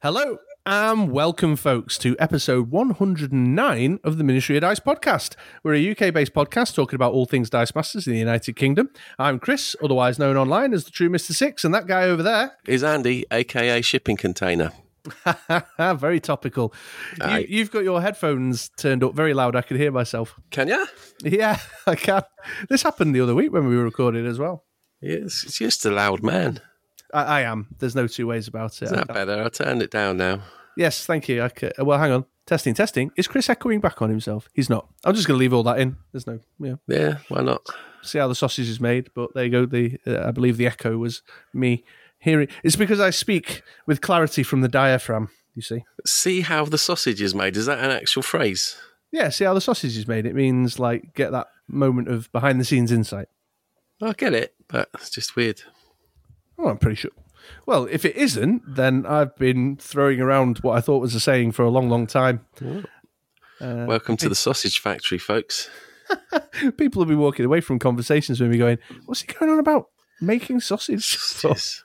Hello and welcome, folks, to episode 109 of the Ministry of Dice podcast. We're a UK based podcast talking about all things Dice Masters in the United Kingdom. I'm Chris, otherwise known online as the True Mr. Six, and that guy over there is Andy, aka Shipping Container. very topical. You, you've got your headphones turned up very loud. I can hear myself. Can you? Yeah, I can. This happened the other week when we were recording as well. Yes, it's just a loud man. I, I am. There's no two ways about it. Is that better? I turned it down now. Yes, thank you. Okay. Well, hang on. Testing, testing. Is Chris echoing back on himself? He's not. I'm just going to leave all that in. There's no. Yeah. Yeah. Why not? See how the sausage is made. But there you go. The uh, I believe the echo was me hearing. It's because I speak with clarity from the diaphragm. You see. See how the sausage is made. Is that an actual phrase? Yeah. See how the sausage is made. It means like get that moment of behind the scenes insight. I get it, but it's just weird. Oh, I'm pretty sure. Well, if it isn't, then I've been throwing around what I thought was a saying for a long, long time. Uh, Welcome to the sausage factory, folks. People will be walking away from conversations with me going, What's he going on about? Making sausage? it's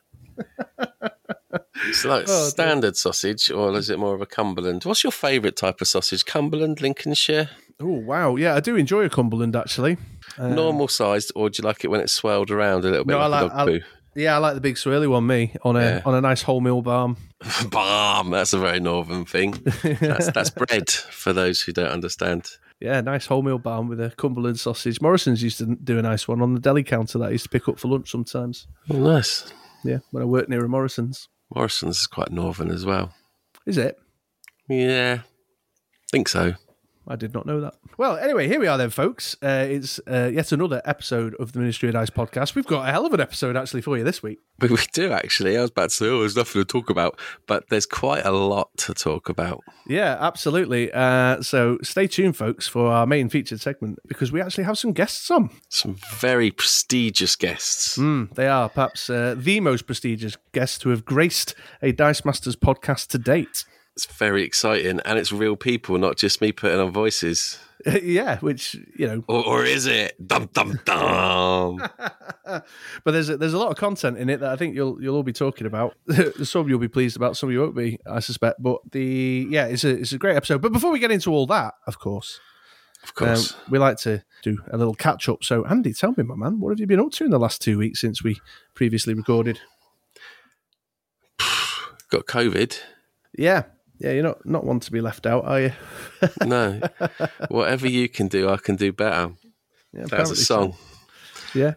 like oh, standard dear. sausage, or is it more of a Cumberland? What's your favourite type of sausage? Cumberland, Lincolnshire? Oh, wow. Yeah, I do enjoy a Cumberland, actually. Um, Normal sized, or do you like it when it's swelled around a little bit no, like, like dog poo? Yeah, I like the big swirly one. Me on a yeah. on a nice wholemeal barm. barm. That's a very northern thing. That's, that's bread for those who don't understand. Yeah, nice wholemeal barm with a Cumberland sausage. Morrison's used to do a nice one on the deli counter that I used to pick up for lunch sometimes. Oh, nice. Yeah, when I worked near a Morrison's. Morrison's is quite northern as well. Is it? Yeah, think so. I did not know that. Well, anyway, here we are then, folks. Uh, it's uh, yet another episode of the Ministry of Dice podcast. We've got a hell of an episode actually for you this week. We do actually. I was about to say, oh, there's nothing to talk about, but there's quite a lot to talk about. Yeah, absolutely. Uh, so stay tuned, folks, for our main featured segment because we actually have some guests on. Some very prestigious guests. Mm, they are perhaps uh, the most prestigious guests who have graced a Dice Masters podcast to date. It's very exciting, and it's real people, not just me putting on voices. yeah, which you know, or, or is it? Dum dum dum. but there's a, there's a lot of content in it that I think you'll you'll all be talking about. some you'll be pleased about, some you won't be, I suspect. But the yeah, it's a it's a great episode. But before we get into all that, of course, of course, um, we like to do a little catch up. So, Andy, tell me, my man, what have you been up to in the last two weeks since we previously recorded? Got COVID. Yeah, yeah, you're not not one to be left out, are you? no. Whatever you can do, I can do better. Yeah, That's a song. So. Yeah.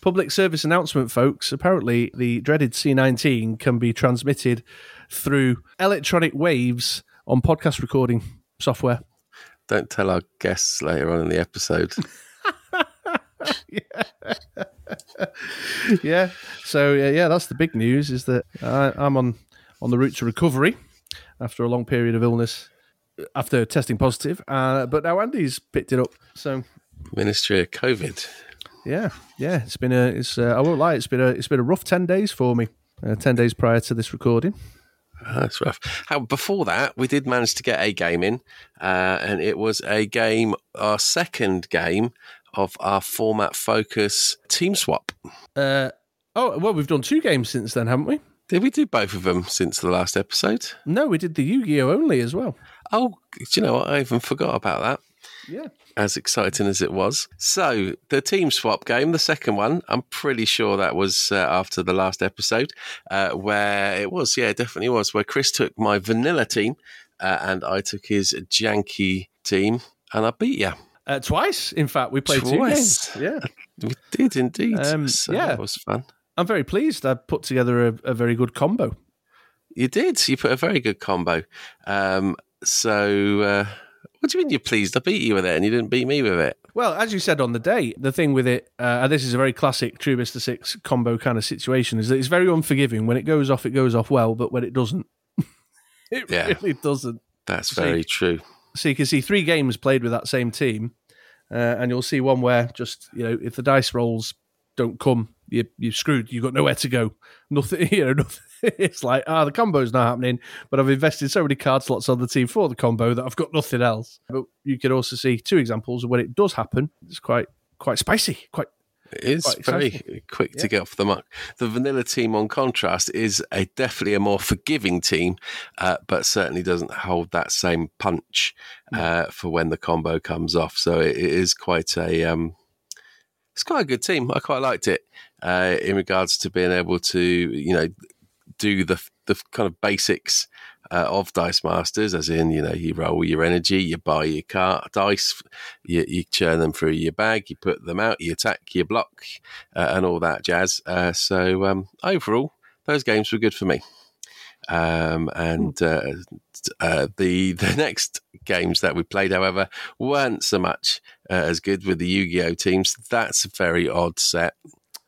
Public service announcement, folks. Apparently, the dreaded C19 can be transmitted through electronic waves on podcast recording software. Don't tell our guests later on in the episode. yeah. yeah. So yeah, yeah, that's the big news. Is that I, I'm on on the route to recovery after a long period of illness after testing positive. Uh, but now Andy's picked it up. So Ministry of COVID. Yeah, yeah. It's been a. It's. Uh, I won't lie. It's been a. It's been a rough ten days for me. Uh, ten days prior to this recording. Oh, that's rough. How before that we did manage to get a game in, uh, and it was a game, our second game of our format focus team swap. Uh, oh well, we've done two games since then, haven't we? Did we do both of them since the last episode? No, we did the Yu Gi Oh only as well. Oh, do you know what? I even forgot about that. Yeah. As exciting as it was. So, the team swap game, the second one, I'm pretty sure that was uh, after the last episode, uh, where it was, yeah, it definitely was, where Chris took my vanilla team uh, and I took his janky team, and I beat you. Uh, twice, in fact, we played twice. two games. Yeah, we did indeed. Um, so yeah, that was fun. I'm very pleased. I put together a, a, very good combo. You did. You put a very good combo. Um, so, uh, what do you mean you're pleased? I beat you with it, and you didn't beat me with it. Well, as you said on the day, the thing with it, uh, and this is a very classic True Mister Six combo kind of situation, is that it's very unforgiving. When it goes off, it goes off well, but when it doesn't, it yeah, really doesn't. That's so very you, true. So you can see three games played with that same team, uh, and you'll see one where just you know if the dice rolls don't come you you're screwed. You've got nowhere to go. Nothing, you know. Nothing. It's like ah, the combo's not happening. But I've invested so many card slots on the team for the combo that I've got nothing else. But you can also see two examples of when it does happen. It's quite quite spicy, quite It's very exciting. quick to get off the mark. The vanilla team, on contrast, is a definitely a more forgiving team, uh, but certainly doesn't hold that same punch uh, for when the combo comes off. So it, it is quite a um, it's quite a good team. I quite liked it uh, in regards to being able to you know do the the kind of basics uh, of Dice Masters, as in, you know, you roll your energy, you buy your car, dice, you, you churn them through your bag, you put them out, you attack, you block, uh, and all that jazz. Uh, so um, overall, those games were good for me. Um, and uh, uh, the the next games that we played, however, weren't so much uh, as good with the Yu-Gi-Oh teams. That's a very odd set.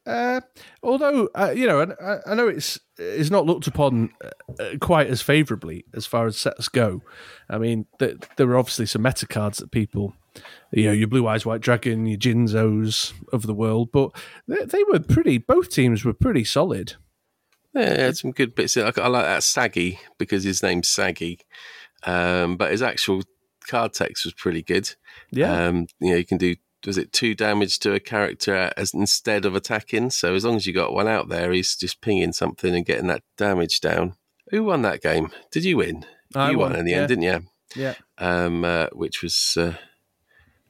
Uh, although uh, you know, I, I know it's it's not looked upon uh, quite as favourably as far as sets go. I mean, th- there were obviously some meta cards that people, you know, your Blue Eyes White Dragon, your Jinzos of the world, but they, they were pretty. Both teams were pretty solid. Yeah, had some good bits. I, I like that Saggy because his name's Saggy, um, but his actual card text was pretty good. Yeah, Um, you know, you can do was it two damage to a character as instead of attacking. So as long as you got one out there, he's just pinging something and getting that damage down. Who won that game? Did you win? I you won, won, in the yeah. end, didn't you? yeah. Um, uh, which was uh,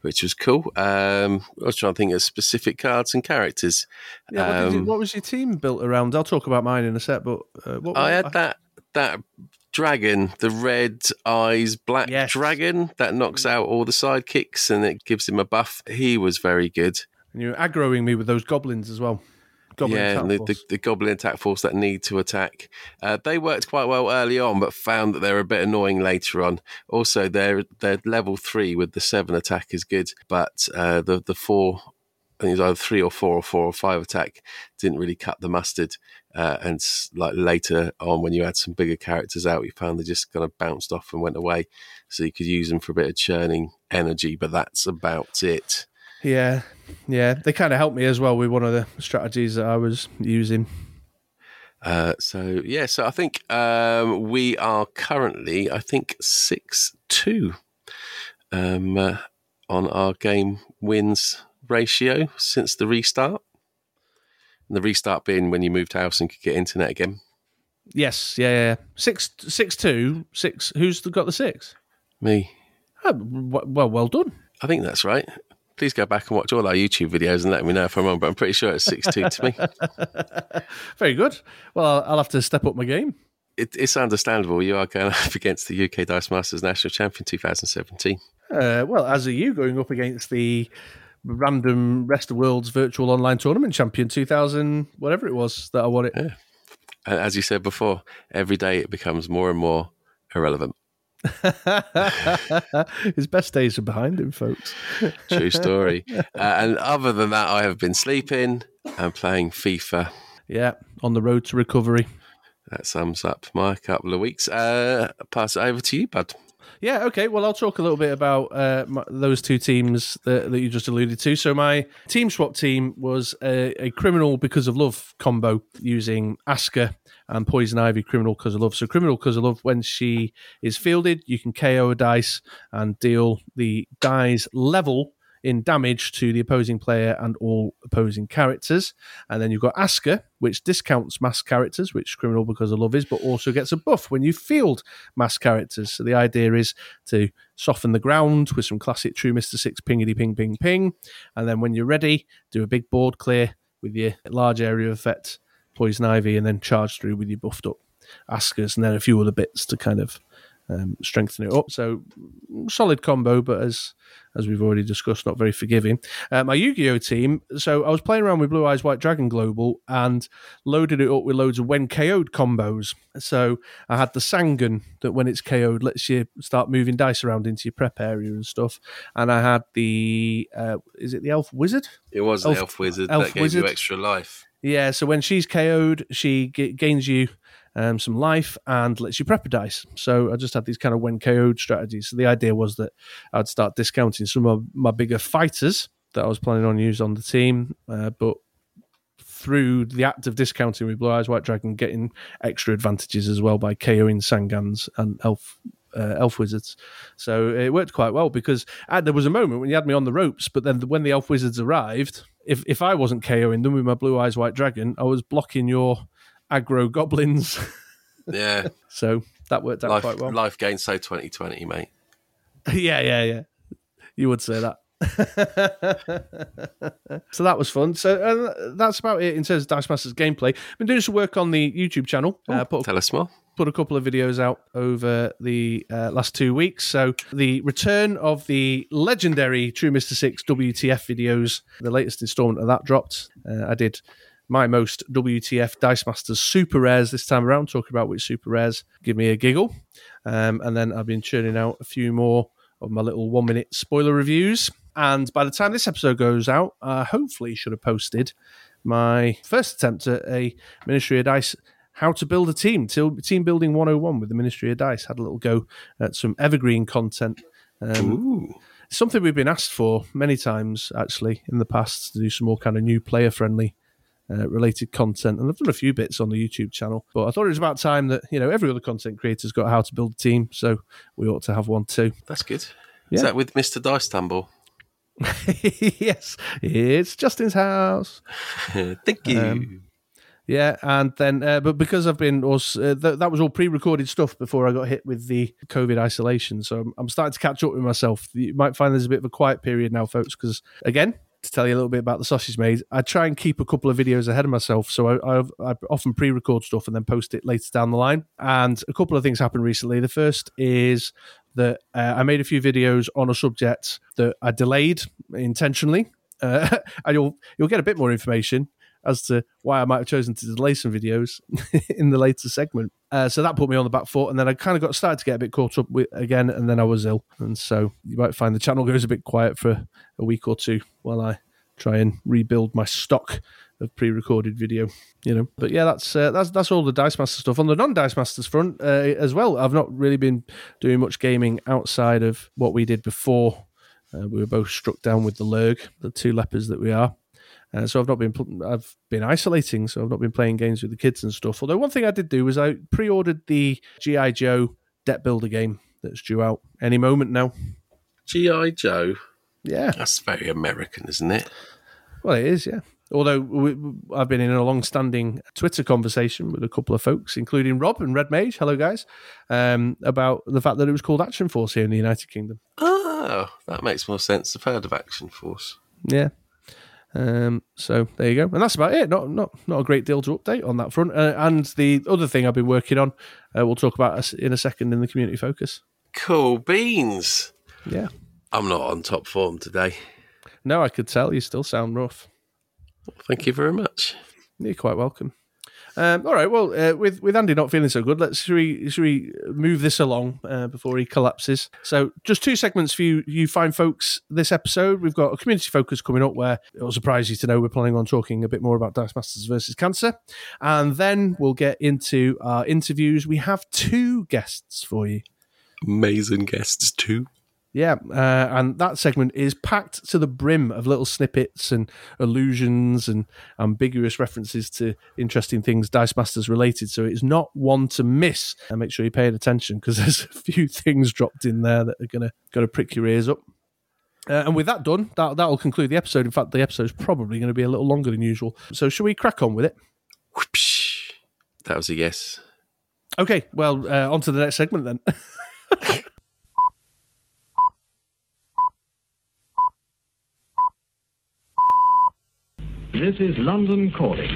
which was cool. Um, I was trying to think of specific cards and characters. Yeah, what, did you, Um, what was your team built around? I'll talk about mine in a sec, but uh, what, I what- had that that dragon, the red eyes black Yes. dragon that knocks out all the sidekicks and it gives him a buff. He was very good. and you're aggroing me with those goblins as well. Goblin yeah, the, the, the goblin attack force that need to attack. Uh, they worked quite well early on, but found that they're a bit annoying later on. Also, their their level three with the seven attack is good, but uh, the the four. I think it was either three or four or four or five attack didn't really cut the mustard. Uh, and like later on, when you had some bigger characters out, you found they just kind of bounced off and went away. So you could use them for a bit of churning energy, but that's about it. Yeah, yeah. They kind of helped me as well with one of the strategies that I was using. Uh, so yeah, so I think um, we are currently, I think six two um, uh, on our game wins ratio since the restart. The restart being when you moved house and could get internet again. Yes, yeah, yeah. Six, six, two, six. Who's the- got the six? Me, Oh, well, well done. I think that's right. Please go back and watch all our YouTube videos and let me know if I'm wrong. But I'm pretty sure it's six two to me. Very good. Well, I'll, I'll have to step up my game. It, it's understandable. You are going up against the UK Dice Masters National Champion 2017. Uh, well, as are you going up against the random rest of world's virtual online tournament champion 2000 whatever it was that i won it And as you said before, every day it becomes more and more irrelevant. his best days are behind him folks True story. uh, and other than that, I have been sleeping and playing FIFA. yeah on the road to recovery That sums up my couple of weeks. Uh, pass it over to you, bud. Yeah, okay. Well, I'll talk a little bit about uh, my, those two teams that, that you just alluded to. So, my team swap team was a, a criminal because of love combo using Asker and Poison Ivy criminal because of love. So, criminal because of love, when she is fielded, you can KO a dice and deal the dice level in damage to the opposing player and all opposing characters. And then you've got Asker, which discounts mass characters, which criminal because of love is, but also gets a buff when you field mass characters. So the idea is to soften the ground with some classic True Mr. Six pingity ping ping ping. And then when you're ready, do a big board clear with your large area effect, Poison Ivy, and then charge through with your buffed up Askers, and then a few other bits to kind of um, strengthen it up. So solid combo, but as as we've already discussed, not very forgiving. Uh, my Yu-Gi-Oh team. So I was playing around with Blue Eyes White Dragon Global and loaded it up with loads of when KO'd combos. So I had the Sangan that when it's KO'd lets you start moving dice around into your prep area and stuff. And I had the uh, is it the Elf Wizard? It was Elf- the Elf Wizard Elf that gave Wizard. you extra life. Yeah, so when she's KO'd, she g- gains you um, some life and lets you prep a dice. So I just had these kind of when KO'd strategies. So the idea was that I'd start discounting some of my bigger fighters that I was planning on use on the team, uh, but through the act of discounting with Blue Eyes White Dragon, getting extra advantages as well by KOing Sangans and Elf. Uh, elf wizards, so it worked quite well because uh, there was a moment when you had me on the ropes, but then when the elf wizards arrived, if if I wasn't KOing them with my blue eyes white dragon, I was blocking your aggro goblins. Yeah, so that worked out life, quite well. life gain so 2020, mate. yeah, yeah, yeah. You would say that. so that was fun. So uh, that's about it in terms of Dice Masters gameplay. I've been doing some work on the YouTube channel. Uh, put, Tell us more. put a couple of videos out over the uh, last two weeks. So the return of the legendary True Mister Six WTF videos, the latest installment of that dropped. Uh, I did my most WTF Dice Masters super rares this time around, talking about which super rares give me a giggle. Um, and then I've been churning out a few more of my little one minute spoiler reviews. And by the time this episode goes out, I hopefully should have posted my first attempt at a Ministry of Dice how to build a team, Till team building 101 with the Ministry of Dice. Had a little go at some evergreen content. Um, Ooh. something we've been asked for many times actually in the past to do some more kind of new player friendly uh, related content and I've done a few bits on the YouTube channel but I thought it was about time that you know every other content creator's got how to build a team so we ought to have one too That's good. Yeah. Is that with Mr. Dice Tumble? yes it's Justin's house Thank you. Um, Yeah, and then uh, but because I've been us uh, th- that was all pre-recorded stuff before I got hit with the COVID isolation, so I'm, I'm starting to catch up with myself. You might find there's a bit of a quiet period now, folks, because again. To tell you a little bit about the sausage made, I try and keep a couple of videos ahead of myself. So I, I've, I often pre-record stuff and then post it later down the line. And a couple of things happened recently. The first is that uh, I made a few videos on a subject that I delayed intentionally, uh, and you'll you'll get a bit more information as to why I might have chosen to delay some videos in the later segment. Uh, so that put me on the back foot, and then I kind of got started to get a bit caught up with again, and then I was ill, and so you might find the channel goes a bit quiet for a week or two while I try and rebuild my stock of pre-recorded video, you know. But yeah, that's uh, that's that's all the Dice Master stuff. On the non-Dice Masters front, uh, as well, I've not really been doing much gaming outside of what we did before. Uh, we were both struck down with the lurg, the two lepers that we are. Uh, so I've not been pl- I've been isolating, so I've not been playing games with the kids and stuff. Although one thing I did do was I pre-ordered the GI Joe Deck Builder game that's due out any moment now. G.I. Joe. Yeah, That's very American, isn't it? well, it is. Yeah. Although we, I've been in a long-standing Twitter conversation with a couple of folks, including Rob and Red Mage. Hello, guys. Um, about the fact that it was called Action Force here in the United Kingdom. Oh, that makes more sense. I've heard of Action Force. Yeah. Um, so there you go, and that's about it. Not not not a great deal to update on that front. Uh, and the other thing I've been working on, uh, we'll talk about in a second in the community focus. Cool beans. Yeah. I'm not on top form today. No, I could tell you still sound rough. Thank you very much. You're quite welcome. Um, all right. Well, uh, with with Andy not feeling so good, let's should we, should we move this along uh, before he collapses. So, just two segments for you, you fine folks. This episode, we've got a community focus coming up where it'll surprise you to know we're planning on talking a bit more about Dice Masters versus Cancer, and then we'll get into our interviews. We have two guests for you. Amazing guests too. Yeah, uh, and that segment is packed to the brim of little snippets and allusions and ambiguous references to interesting things Dice Masters related. So it's not one to miss. And make sure you're paying attention because there's a few things dropped in there that are gonna gonna prick your ears up. Uh, and with that done, that that'll conclude the episode. In fact, the episode's probably going to be a little longer than usual. So shall we crack on with it? That was a yes. Okay, well, uh, on to the next segment then. This is London calling.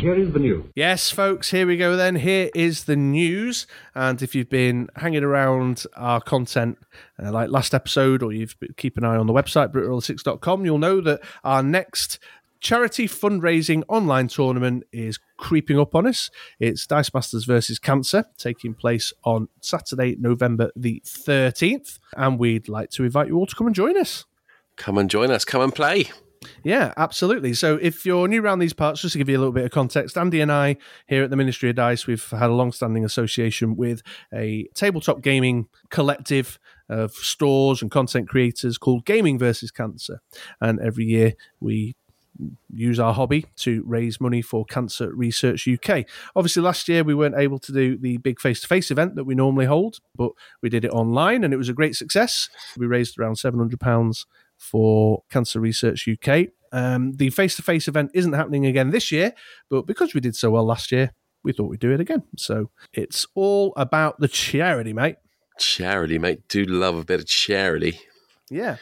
Here is the news. Yes, folks, here we go then. Here is the news. And if you've been hanging around our content uh, like last episode, or you've been- keep an eye on the website, britroller6.com, you'll know that our next charity fundraising online tournament is creeping up on us. It's Dice Masters versus Cancer, taking place on Saturday, November the 13th. And we'd like to invite you all to come and join us. Come and join us. Come and play. Yeah, absolutely. So if you're new around these parts, just to give you a little bit of context, Andy and I here at the Ministry of Dice, we've had a long-standing association with a tabletop gaming collective of stores and content creators called Gaming versus Cancer. And every year we use our hobby to raise money for Cancer Research UK. Obviously, last year we weren't able to do the big face to face event that we normally hold, but we did it online and it was a great success. We raised around £700 for Cancer Research UK. Um, the face to face event isn't happening again this year, but because we did so well last year, we thought we'd do it again. So it's all about the charity, mate. Charity, mate. Do love a bit of charity. Yeah.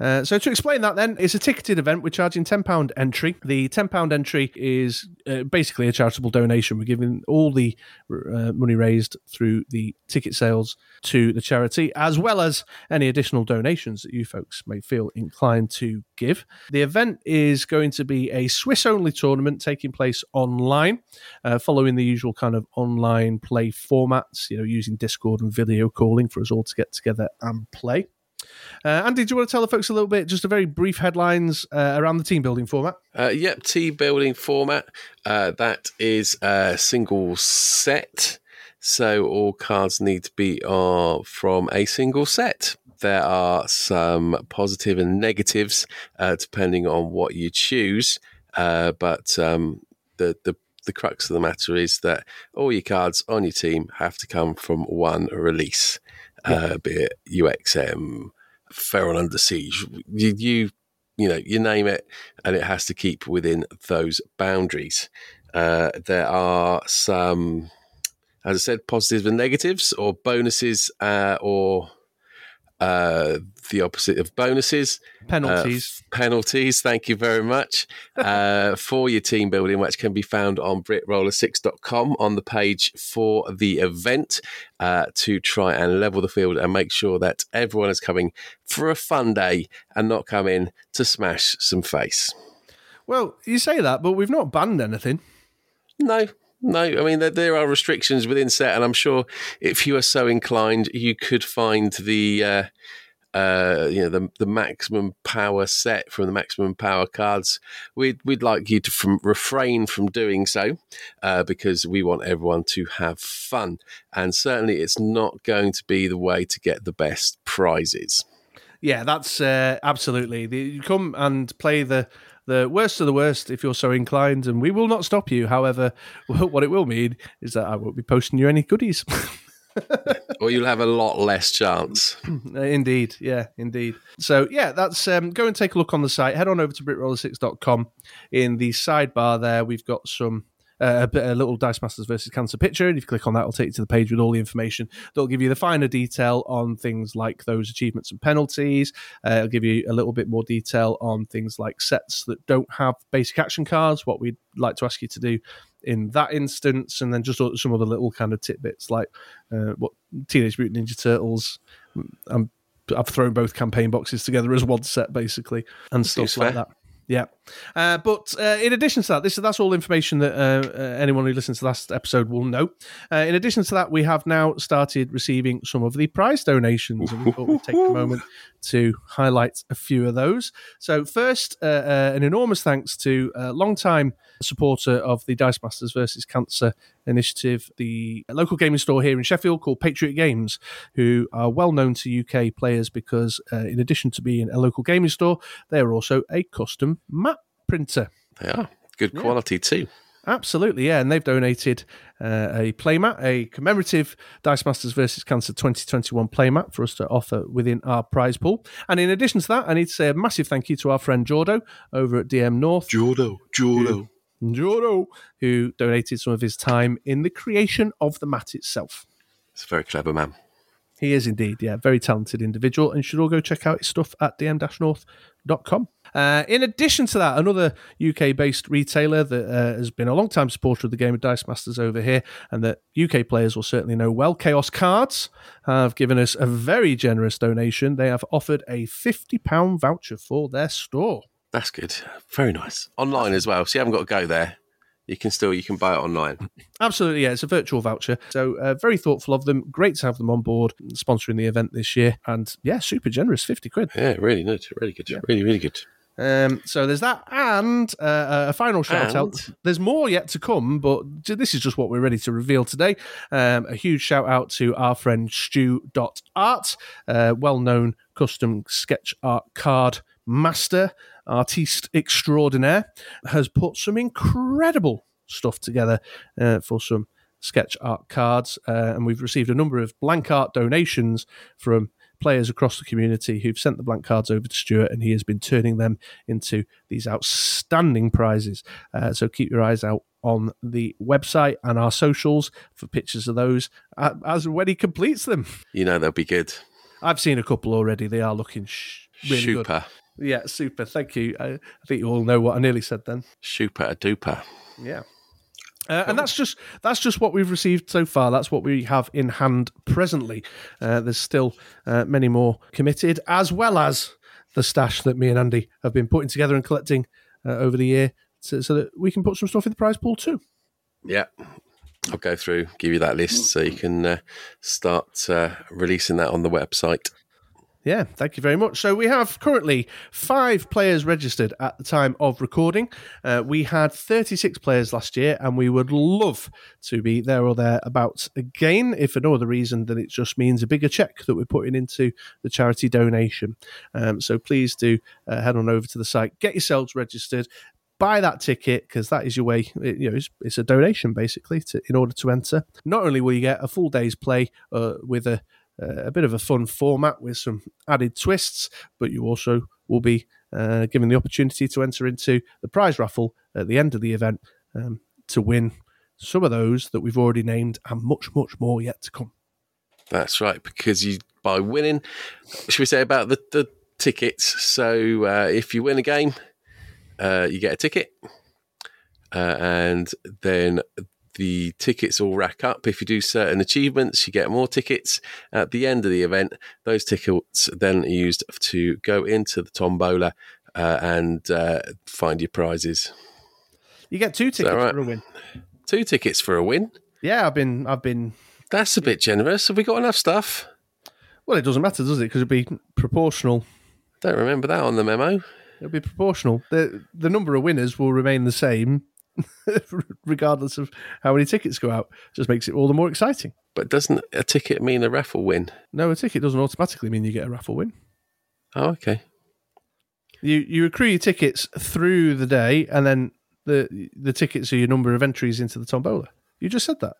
Uh, so to explain that, then it's a ticketed event. We're charging ten pound entry. The ten pound entry is uh, basically a charitable donation. We're giving all the uh, money raised through the ticket sales to the charity, as well as any additional donations that you folks may feel inclined to give. The event is going to be a Swiss only tournament taking place online, uh, following the usual kind of online play formats. You know, using Discord and video calling for us all to get together and play. Uh, Andy, do you want to tell the folks a little bit, just a very brief headlines uh, around the team building format? Uh, yep, team building format. Uh, that is a single set. So all cards need to be uh, from a single set. There are some positive and negatives uh, depending on what you choose. but um, the, the the crux of the matter is that all your cards on your team have to come from one release, uh, be it UXM, Pharaoh Under Siege. You, you, you know, you name it, and it has to keep within those boundaries. Uh, there are some, as I said, positives and negatives, or bonuses, uh, or uh, the opposite of bonuses. Penalties. Uh, penalties, thank you very much, uh, for your team building, which can be found on BritRoller6.com on the page for the event uh, to try and level the field and make sure that everyone is coming for a fun day and not coming to smash some face. Well, you say that, but we've not banned anything. No, no, I mean there, there, are restrictions within set, and I'm sure if you are so inclined, you could find the uh, uh, you know the the maximum power set from the maximum power cards. We'd we'd like you to from, refrain from doing so uh, because we want everyone to have fun, and certainly it's not going to be the way to get the best prizes. Yeah, that's uh, absolutely. You come and play the the worst of the worst if you're so inclined, and we will not stop you. However, what it will mean is that I won't be posting you any goodies. or you'll have a lot less chance. indeed, yeah, indeed. So yeah, that's um, go and take a look on the site. Head on over to britroller6.com. In the sidebar there, we've got some uh, a, a, little Dice Masters versus Cancer picture. And if you click on that, it'll take you to the page with all the information. They'll give you the finer detail on things like those achievements and penalties. Uh, it'll give you a little bit more detail on things like sets that don't have basic action cards, what we'd like to ask you to do in that instance, and then just some other little kind of tidbits like uh, what Teenage Mutant Ninja Turtles. I'm I've thrown both campaign boxes together as one set, basically, and stuff like that. Yeah, uh, but uh, in addition to that, this that's all information that uh, uh anyone who listens to last episode will know. Uh, in addition to that, we have now started receiving some of the prize donations, and we thought we'd take a moment to highlight a few of those. So, first, uh, an enormous thanks to a long-time supporter of the Dice Masters versus Cancer initiative, the local gaming store here in Sheffield called Patriot Games, who are well known to UK players because, in addition to being a local gaming store, they are also a custom map printer. They are good quality yeah. too. Absolutely, yeah, and they've donated uh, a playmat, a commemorative Dice Masters versus Cancer 2021 playmat for us to offer within our prize pool. And in addition to that, I need to say a massive thank you to our friend Jordo over at DM North. Jordo, Jordo. Jordo, who donated some of his time in the creation of the mat itself. He's a very clever man. He is indeed, yeah, very talented individual, and you should all go check out his stuff at dm-north.com. Uh, in addition to that, another UK-based retailer that uh, has been a long-time supporter of the game of Dice Masters over here, and that UK players will certainly know well, Chaos Cards have given us a very generous donation. They have offered a £50 voucher for their store. That's good. Very nice. Online as well. So you haven't got to go there. You can still you can buy it online. Absolutely, yeah. It's a virtual voucher. So uh, very thoughtful of them. Great to have them on board sponsoring the event this year. And yeah, super generous, fifty quid. Yeah, really good. Really good. Yeah. Really, really good. Um, so there's that, and uh, a final shout and? out. There's more yet to come, but this is just what we're ready to reveal today. Um, a huge shout out to our friend Stu.art, uh, well known custom sketch art card master artiste extraordinaire, has put some incredible stuff together uh, for some sketch art cards. Uh, and we've received a number of blank art donations from players across the community who've sent the blank cards over to Stuart, and he has been turning them into these outstanding prizes. Uh, so keep your eyes out on the website and our socials for pictures of those as when he completes them. You know they'll be good. I've seen a couple already. They are looking sh- really good. Super. Yeah, super. Thank you. I, I think you all know what I nearly said then. Super a duper. Yeah. Uh, and that's just that's just what we've received so far. That's what we have in hand presently. Uh, there's still uh, many more committed, as well as the stash that me and Andy have been putting together and collecting uh, over the year, so, so that we can put some stuff in the prize pool too. Yeah. I'll go through, give you that list so you can uh, start releasing that on the website. Yeah, thank you very much. So we have currently five players registered at the time of recording. Uh, we had 36 players last year, and we would love to be there or thereabouts again. If for no other reason than it just means a bigger check that we're putting into the charity donation. Um, so please do uh, head on over to the site, get yourselves registered. Buy that ticket because that is your way. It, you know, it's, it's a donation basically to, in order to enter. Not only will you get a full day's play uh, with a uh, a bit of a fun format with some added twists, but you also will be uh, given the opportunity to enter into the prize raffle at the end of the event um, to win some of those that we've already named and much, much more yet to come. That's right, because you by winning, should we say about the, the tickets? So uh, if you win a game, uh, you get a ticket, uh, and then the tickets all rack up. If you do certain achievements, you get more tickets. At the end of the event, those tickets then are used to go into the tombola uh, and uh, find your prizes. You get two tickets right? for a win. Two tickets for a win. Yeah, I've been, I've been. That's a bit generous. Have we got enough stuff? Well, it doesn't matter, does it? Because it'd be proportional. Don't remember that on the memo. It'll be proportional. the The number of winners will remain the same, regardless of how many tickets go out. Just makes it all the more exciting. But doesn't a ticket mean a raffle win? No, a ticket doesn't automatically mean you get a raffle win. Oh, okay. You you accrue your tickets through the day, and then the the tickets are your number of entries into the tombola. You just said that.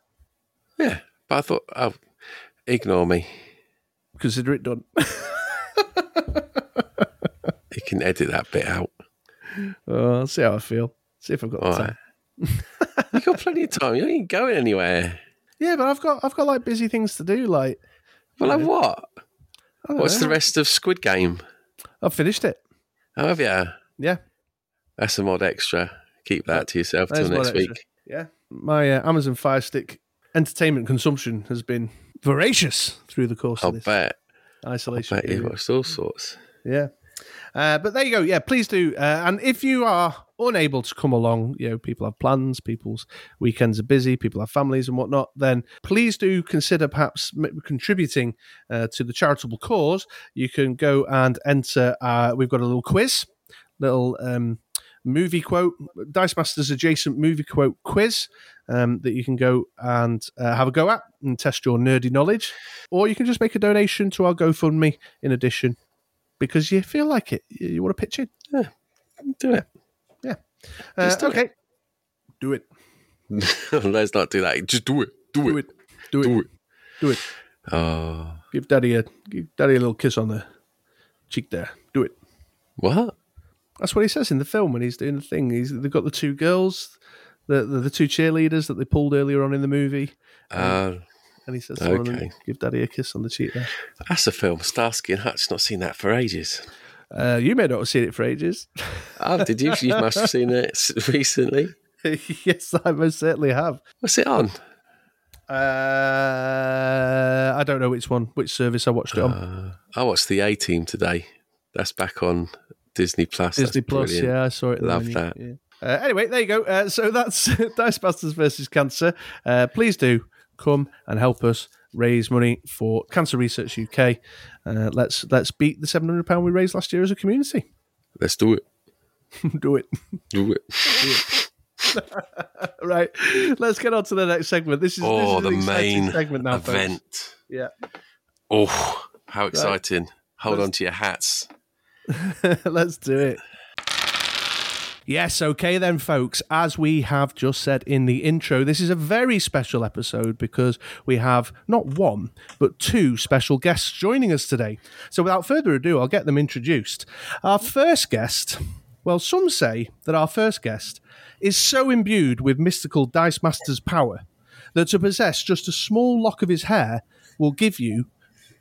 Yeah, but I thought, oh, ignore me. Consider it done. You can edit that bit out. oh, I'll see how I feel. See if I've got the time. right. You've got plenty of time. You ain't going anywhere. Yeah, but I've got I've got like busy things to do. Like, Well, like what? What's know. the rest of Squid Game? I've finished it. Oh, have you? Yeah, That's a mod extra. Keep that to yourself till next extra. week. Yeah, my uh, Amazon Fire Stick entertainment consumption has been voracious through the course I'll of this bet. isolation. Bet you've watched all sorts. Yeah. Uh, but there you go. Yeah, please do. Uh, and if you are unable to come along, you know, people have plans, people's weekends are busy, people have families and whatnot, then please do consider perhaps contributing uh, to the charitable cause. You can go and enter, uh, we've got a little quiz, little um, movie quote, Dice Masters adjacent movie quote quiz um, that you can go and uh, have a go at and test your nerdy knowledge. Or you can just make a donation to our GoFundMe in addition because you feel like it. You, you want to pitch in. Do it. Uh, Just do it. okay. Do it. Let's not do that. Just do it. Do, Do it. it. Do it. Do it. Do it. Oh, Give daddy a give daddy a little kiss on the cheek there. Do it. what? That's what he says in the film when he's doing the thing. He's they've got the two girls, the the, the two cheerleaders that they pulled earlier on in the movie, Uh, and he says, Okay. "Give daddy a kiss on the cheek there." that's a film. Starsky and Hutch. Not seen that for ages. Uh, you may not have seen it for ages. Oh, did you? You must have seen it recently. yes, I most certainly have. What's it on? Uh, I don't know which one, which service I watched it on. Uh, I watched the A Team today. That's back on Disney Plus. Disney That's Plus. brilliant. Yeah, I saw it. Love then, that. yeah. Uh, anyway, there you go. Uh, so that's Dice Masters versus Cancer. Uh, please do come and help us raise money for Cancer Research UK. Uh, let's let's beat the seven hundred pound we raised last year as a community. Let's do it. do it. Do it. right. Let's get on to the next segment. This is, Oh, this is the main segment now, folks. event. Yeah. Oh, how exciting! Hold Let's- on to your hats. let's do it. Yes, okay then, folks. As we have just said in the intro, this is a very special episode because we have not one, but two special guests joining us today. So without further ado, I'll get them introduced. Our first guest, well, some say that our first guest is so imbued with mystical Dice Master's power that to possess just a small lock of his hair will give you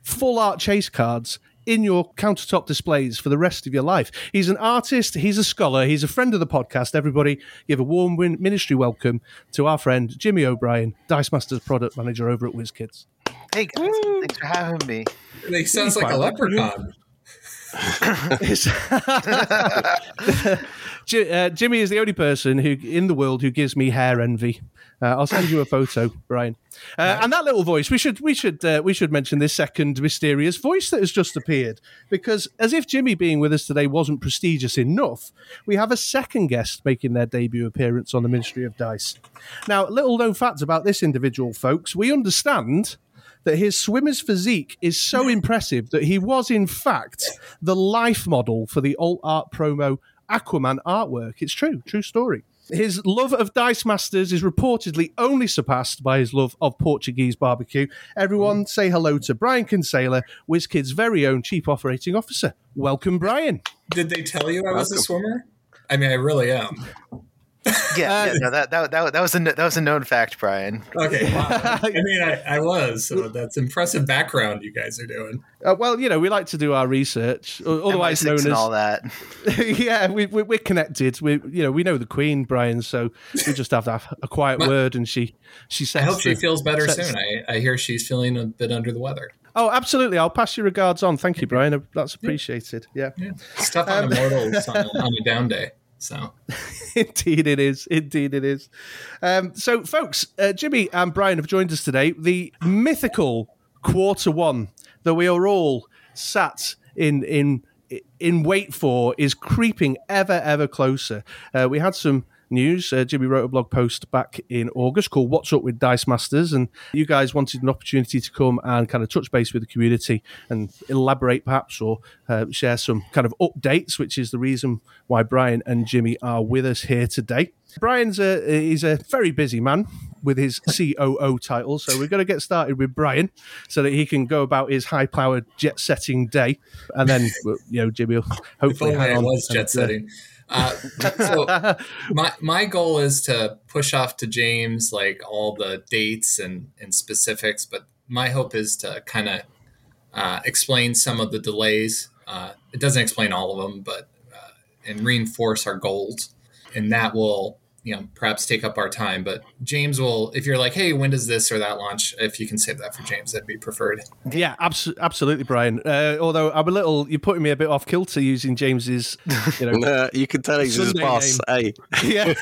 full art chase cards in your countertop displays for the rest of your life. He's an artist, he's a scholar, he's a friend of the podcast. Everybody, give a warm win- ministry welcome to our friend Jimmy O'Brien, Dice Masters product manager over at WizKids. Hey guys, thanks for having me. He sounds like a leprechaun. Uh, Jimmy is the only person who in the world who gives me hair envy. Uh, I'll send you a photo, Bryan. Uh, and that little voice, we should we should uh, we should mention this second mysterious voice that has just appeared because as if Jimmy being with us today wasn't prestigious enough, we have a second guest making their debut appearance on the Ministry of Dice. Now, little known facts about this individual, folks, we understand that his swimmer's physique is so impressive that he was, in fact, the life model for the alt art promo Aquaman artwork. It's true, true story. His love of Dice Masters is reportedly only surpassed by his love of Portuguese barbecue. Everyone say hello to Bryan Kinsella, WizKid's very own Chief Operating Officer. Welcome, Bryan. Did they tell you I was a swimmer? I mean, I really am. Yeah, yeah no, that, that that that was a that was a known fact, Bryan. Okay, wow. I mean, I, I was. So that's impressive background you guys are doing. Uh, well, you know, we like to do our research, otherwise known MI6 as and all that. yeah, we, we, we're connected. We, you know, we know the Queen, Bryan. So we just have to have a quiet My- word, and she, she I hope she the- feels better sets- soon. I, I hear she's feeling a bit under the weather. Oh, absolutely. I'll pass your regards on. Thank you, Bryan. That's appreciated. Yeah, Yeah. It's tough on Um, immortals on, on a down day. So indeed it is. Indeed it is. Um, so, folks, uh, Jimmy and Brian have joined us today. The mythical quarter one that we are all sat in in in wait for is creeping ever ever closer. Uh, we had some news. Uh, Jimmy wrote a blog post back in August called "What's Up with Dice Masters," and you guys wanted an opportunity to come and kind of touch base with the community and elaborate, perhaps, or uh, share some kind of updates, which is the reason why Bryan and Jimmy are with us here today. Bryan's a he's a very busy man with his COO title, so we're going to get started with Bryan so that he can go about his high-powered jet-setting day, and then you know Jimmy will hopefully hang I on. was jet setting. Uh, so my my goal is to push off to James like all the dates and and specifics, but my hope is to kind of uh, explain some of the delays. Uh, it doesn't explain all of them, but uh, and reinforce our goals, and that will you know perhaps take up our time. But James will, if you're like, hey, when does this or that launch? If you can save that for James, that'd be preferred. Yeah, abso- absolutely, Bryan. Uh, although I'm a little, you're putting me a bit off kilter using James's, you know, Nah, you can tell he's his Sunday boss. Hey, yeah.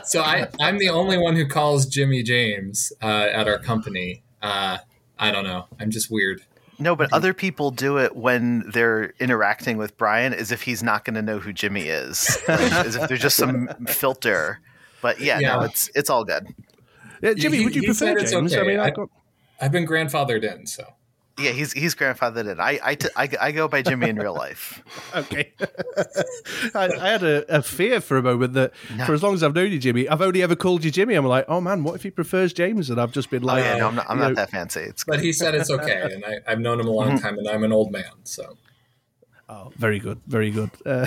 so I, I'm the only one who calls Jimmy James uh, at our company. Uh, I don't know. I'm just weird. No, but mm-hmm. other people do it when they're interacting with Bryan, as if he's not going to know who Jimmy is, as if there's just some filter. But yeah, no, Yeah. it's it's all good. Yeah, Jimmy, He- would you he prefer said it's James? I okay. mean, I- I've. I've been grandfathered in, so Yeah, he's he's grandfathered in. I I, t- I, I go by Jimmy in real life. Okay. I, I had a, a fear for a moment that for as long as I've known you, Jimmy, I've only ever called you Jimmy. I'm like, oh man, what if he prefers James? And I've just been like, Oh like, yeah, no, I'm not, I'm not that fancy. It's but he said it's okay, and I, I've known him a long time, and I'm an old man, so Oh, very good, very good. Uh,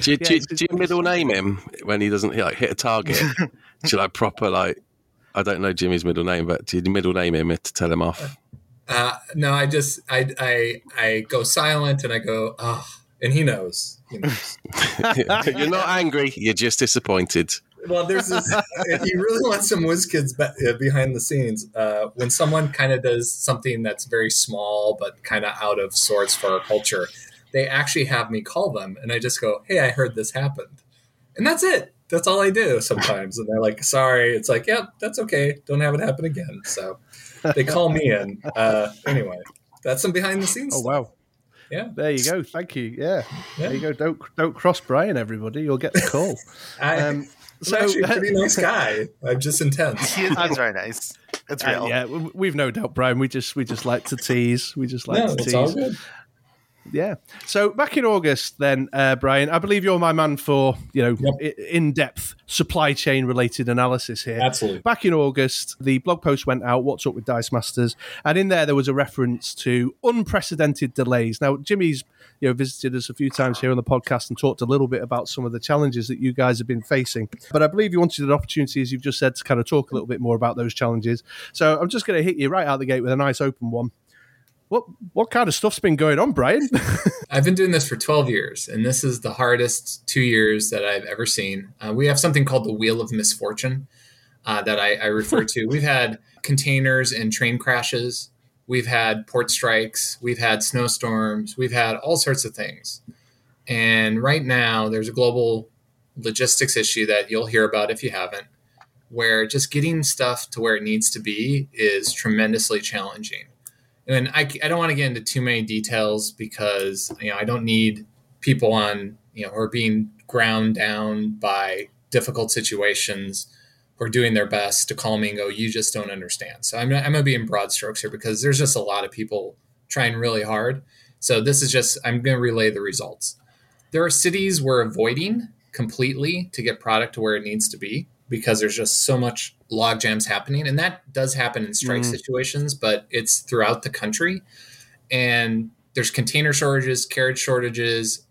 do you, do, you, do you middle name him when he doesn't like hit a target? do you like proper like? I don't know Jimmy's middle name, but do you middle name him to tell him off? Uh, no, I just I I I go silent and I go ah, and he knows. He knows. You're not angry. You're just disappointed. well, there's this. if you really want some WizKids be, uh, behind the scenes, uh, when someone kind of does something that's very small but kind of out of sorts for our culture, they actually have me call them, and I just go, "Hey, I heard this happened," and that's it. That's all I do sometimes, and they're like, "Sorry." It's like, "Yep, that's okay. Don't have it happen again." So they call me in. Uh, anyway, that's some behind the scenes. oh stuff. wow. Yeah. There you go. Thank you. Yeah. Yeah. There you go. Don't don't cross Bryan, everybody. You'll get the call. I, Um, I'm actually a pretty nice guy. I'm just intense. he is, he's very nice. It's Uh, real. yeah, we've no doubt, Bryan. We just we just like to tease. We just like No, to it's all tease. Yeah. So back in August, then, uh, Bryan, I believe you're my man for you know Yep. in-depth supply chain related analysis here. Absolutely. Back in August, the blog post went out. What's up with Dice Masters? And in there, there was a reference to unprecedented delays. Now, Jimmy's you know visited us a few times here on the podcast and talked a little bit about some of the challenges that you guys have been facing. But I believe you wanted an opportunity, as you've just said, to kind of talk a little bit more about those challenges. So I'm just going to hit you right out the gate with a nice open one. What what kind of stuff's been going on, Bryan? I've been doing this for 12 years, and this is the hardest two years that I've ever seen. Uh, we have something called the Wheel of Misfortune uh, that I, I refer to. We've had containers and train crashes, we've had port strikes, we've had snowstorms, we've had all sorts of things. And right now, there's a global logistics issue that you'll hear about if you haven't, where just getting stuff to where it needs to be is tremendously challenging and I, I don't want to get into too many details because you know I don't need people on you know who are being ground down by difficult situations who are doing their best to call me and go you just don't understand. So I'm, I'm going to be in broad strokes here because there's just a lot of people trying really hard. So this is just I'm going to relay the results. There are cities we're avoiding completely to get product to where it needs to be because there's just so much log jams happening and that does happen in strike Mhm. situations but it's throughout the country. And there's container shortages carriage shortages.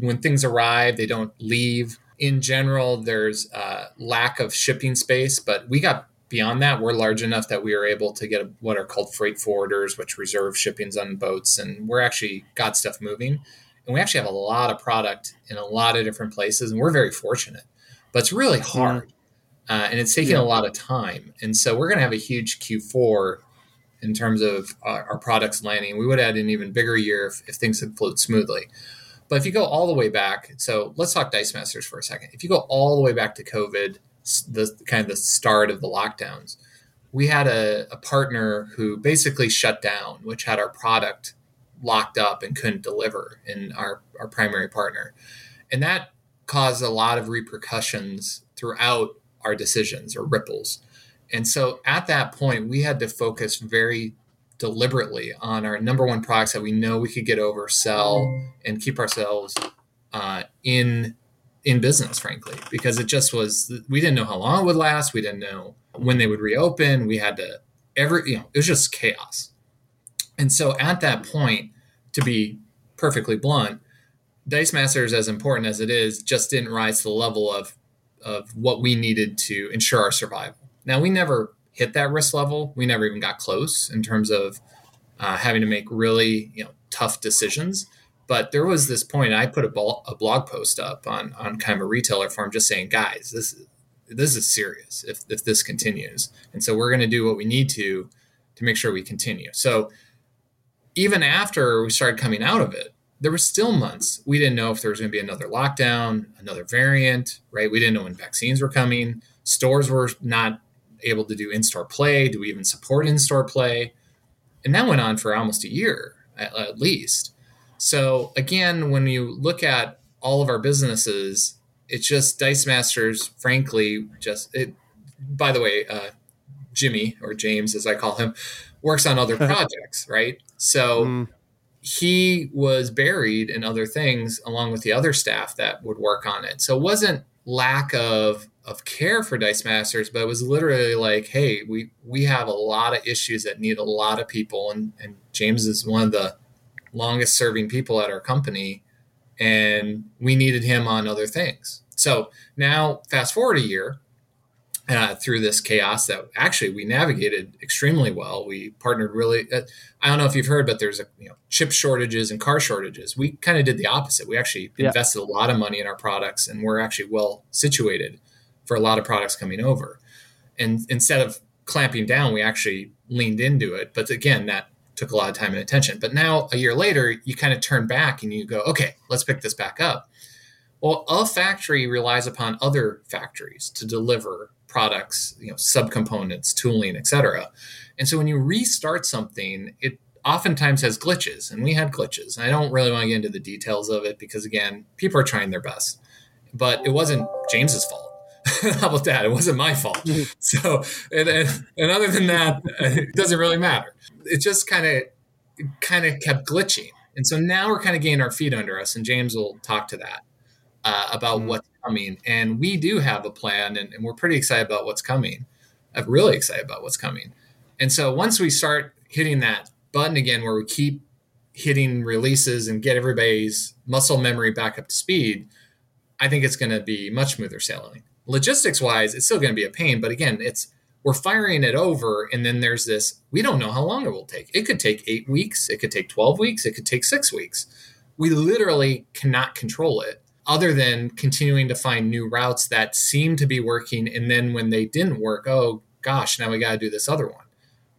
When things arrive they don't leave. In general there's uh, lack of shipping space but we got beyond that. We're large enough that we are able to get what are called freight forwarders which reserve shippings on boats and we're actually got stuff moving. And we actually have a lot of product in a lot of different places and we're very fortunate. But it's really hard uh, and it's taking Yeah. a lot of time. And so we're going to have a huge q4 in terms of our, our products landing. We would have had an even bigger year if, if things had flowed smoothly. But if you go all the way back so let's talk dice masters for a second. If you go all the way back to covid the kind of the start of the lockdowns we had a, a partner who basically shut down which had our product locked up and couldn't deliver in our, our primary partner. And that caused a lot of repercussions throughout our decisions or ripples. And so at that point, we had to focus very deliberately on our number one products that we know we could get over, sell, and keep ourselves uh, in in business, frankly, because it just was we didn't know how long it would last, we didn't know when they would reopen. We had to every you know it was just chaos. And so at that point, to be perfectly blunt, Dice Masters, as important as it is, just didn't rise to the level of of what we needed to ensure our survival. Now we never hit that risk level. We never even got close in terms of uh, having to make really you know tough decisions. But there was this point. I put a, bol- a blog post up on on kind of a retailer forum, just saying, guys, this is this is serious if if this continues, and so we're going to do what we need to to make sure we continue. So even after we started coming out of it, there were still months we didn't know if there was going to be another lockdown, another variant, right? We didn't know when vaccines were coming. Stores were not able to do in-store play. Do we even support in-store play? And that went on for almost a year at, at least. So again, when you look at all of our businesses, it's just Dice Masters, frankly, just it. By the way, uh, Jimmy or James, as I call him, works on other projects, right? So Mm. He was buried in other things along with the other staff that would work on it. So it wasn't lack of of care for Dice Masters, but it was literally like, hey, we we have a lot of issues that need a lot of people, and and James is one of the longest serving people at our company, and we needed him on other things. So now, fast forward a year, uh, through this chaos that actually we navigated extremely well. We partnered really. Uh, I don't know if you've heard, but there's a you know chip shortages and car shortages. We kind of did the opposite. We actually Yeah. invested a lot of money in our products, and we're actually well situated for a lot of products coming over. And instead of clamping down, we actually leaned into it. But again, that took a lot of time and attention. But now, a year later, you kind of turn back and you go, okay, let's pick this back up. Well, a factory relies upon other factories to deliver products, you know, subcomponents, tooling, etc. And so when you restart something, it oftentimes has glitches, and we had glitches. I don't really want to get into the details of it because again, people are trying their best. But it wasn't James's fault. How about that? It wasn't my fault. Mm-hmm. So, and, and, and other than that, it doesn't really matter. It just kind of kind of kept glitching And so now we're kind of getting our feet under us, and James will talk to that uh, about Mm. what's coming. And we do have a plan, and, and we're pretty excited about what's coming. I'm really excited about what's coming. And so once we start hitting that button again, where we keep hitting releases and get everybody's muscle memory back up to speed, I think it's going to be much smoother sailing. Logistics wise, it's still going to be a pain, but again, it's we're firing it over, and then there's this we don't know how long it will take. It could take eight weeks, it could take 12 weeks, it could take six weeks. We literally cannot control it other than continuing to find new routes that seem to be working. And then when they didn't work, oh gosh, now we got to do this other one.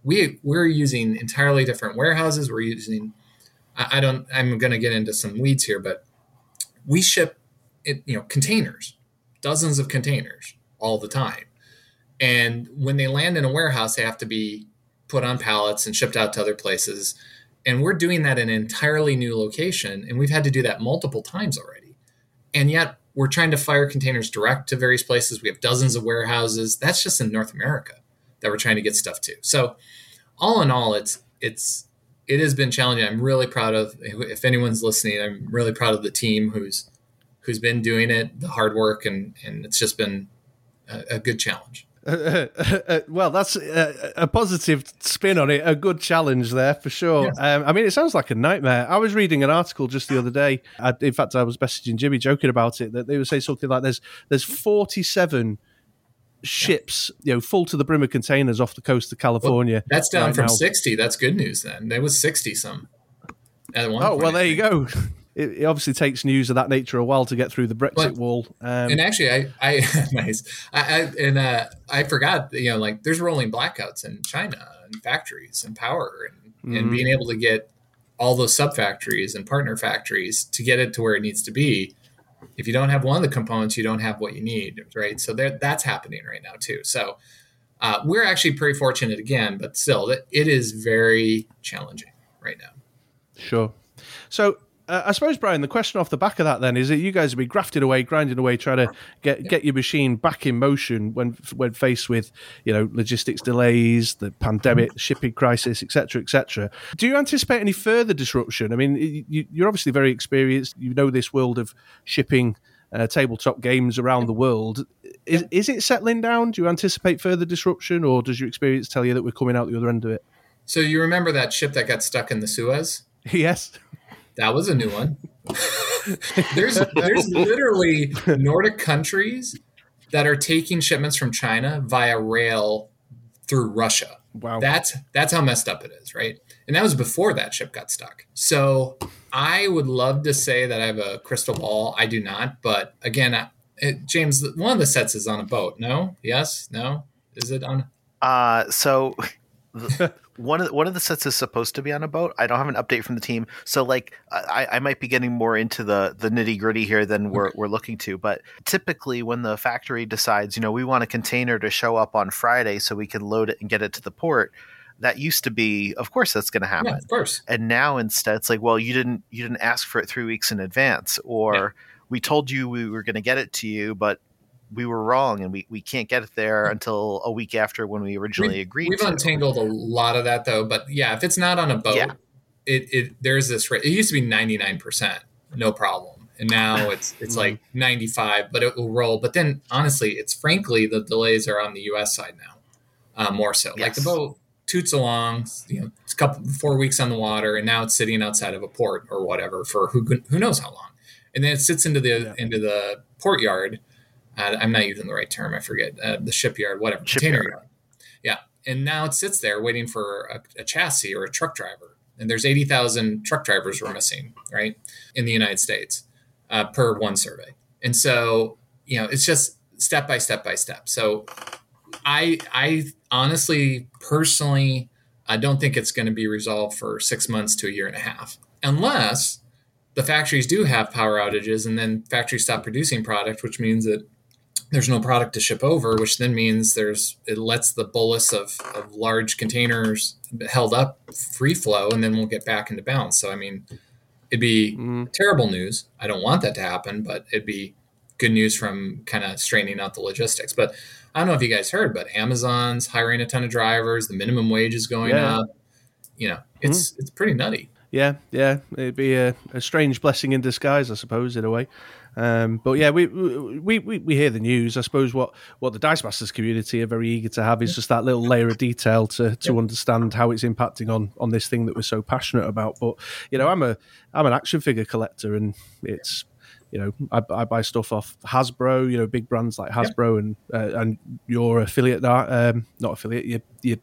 We, we're using entirely different warehouses. We're using, I, I don't, I'm going to get into some weeds here, but we ship it, you know, containers, dozens of containers all the time. And when they land in a warehouse, they have to be put on pallets and shipped out to other places. And we're doing that in an entirely new location. And we've had to do that multiple times already. And yet we're trying to fire containers direct to various places. We have dozens of warehouses. That's just in North America that we're trying to get stuff to. So all in all, it's it's it has been challenging. I'm really proud of if anyone's listening, I'm really proud of the team who's who's been doing it, the hard work and and it's just been a, a good challenge. Uh, well, that's a, a, positive spin on it. A good challenge there for sure. Yes. Um, I mean, it sounds like a nightmare. I was reading an article just the other day. I, in fact, I was messaging Jimmy joking about it that they would say something like, "There's there's 47 ships, you know, full to the brim of containers off the coast of California." That's down right from now. 60. That's good news then. There was 60 some. Oh well, there you go. It, it obviously takes news of that nature a while to get through the Brexit But- wall. Um, and actually, I, I nice. I, I and uh, I forgot. You know, like there's rolling blackouts in China and factories and power, and, and Mhm. being able to get all those sub factories and partner factories to get it to where it needs to be. If you don't have one of the components, you don't have what you need, right? So there, that's happening right now too. So uh, we're actually pretty fortunate again, but still, it it is very challenging right now. Sure. So uh, I suppose, Bryan, the question off the back of that then is that you guys have been grafted away, grinding away, trying to get get your machine back in motion when when faced with you know logistics delays, the pandemic, shipping crisis, etc., etc. Do you anticipate any further disruption? I mean, you, you're obviously very experienced. You know this world of shipping. Uh, tabletop games around the world is is it settling down? Do you anticipate further disruption, or does your experience tell you that we're coming out the other end of it? So you remember that ship that got stuck in the Suez? yes. That was a new one. there's there's literally Nordic countries that are taking shipments from China via rail through Russia. Wow. That's that's how messed up it is, right? And that was before that ship got stuck. So I would love to say that I have a crystal ball. I do not, but again, I, it, James, one of the sets is on a boat. No, yes, no, is it on? Uh, so the- one of one of the sets is supposed to be on a boat. I don't have an update from the team, so like I, I might be getting more into the the nitty gritty here than we're we're looking to. But typically, when the factory decides, you know, we want a container to show up on Friday so we can load it and get it to the port, that used to be, of course, that's going to happen. Yeah, of course. and now instead it's like well you didn't you didn't ask for it three weeks in advance or Yeah. we told you we were going to get it to you but we were wrong and we, we can't get it there until a week after when we originally We've- agreed We've to. untangled a lot of that though, but yeah, if it's not on a boat, Yeah. it, it there's this rate. It used to be 99%, no problem. And now it's it's Mm-hmm. like 95, but it will roll. But then honestly, it's frankly the delays are on the US side now. Uh, more so. Like the boat toots along, you know, it's a couple 4 weeks on the water and now it's sitting outside of a port or whatever for who who knows how long. And then it sits into the Yeah. into the port yard. Uh, I'm not using the right term. I forget uh, the shipyard, whatever container yard. Yeah, and now it sits there waiting for a, a chassis or a truck driver. And there's 80,000 truck drivers we're missing, right, in the United States uh, per one survey. And so, you know, it's just step by step by step. So, I I honestly, personally, I don't think it's going to be resolved for six months to a year and a half, unless the factories do have power outages and then factories stop producing product, which means that there's no product to ship over, which then means there's it lets the bolus of, of large containers held up free flow, and then we'll get back into balance. So I mean, it'd be Mm. terrible news. I don't want that to happen, but it'd be good news from kind of straightening out the logistics. But I don't know if you guys heard, but Amazon's hiring a ton of drivers. The minimum wage is going Yeah. up. You know, it's it's pretty nutty. Yeah, yeah, it'd be a, a strange blessing in disguise, I suppose, in a way. Um, but yeah, we, we we we hear the news. I suppose what what the Dice Masters community are very eager to have is just that little layer of detail to to understand how it's impacting on on this thing that we're so passionate about. But you know, I'm a I'm an action figure collector, and it's you know I, I buy stuff off Hasbro, you know, big brands like Hasbro, and uh, and your affiliate, um, not affiliate, your your,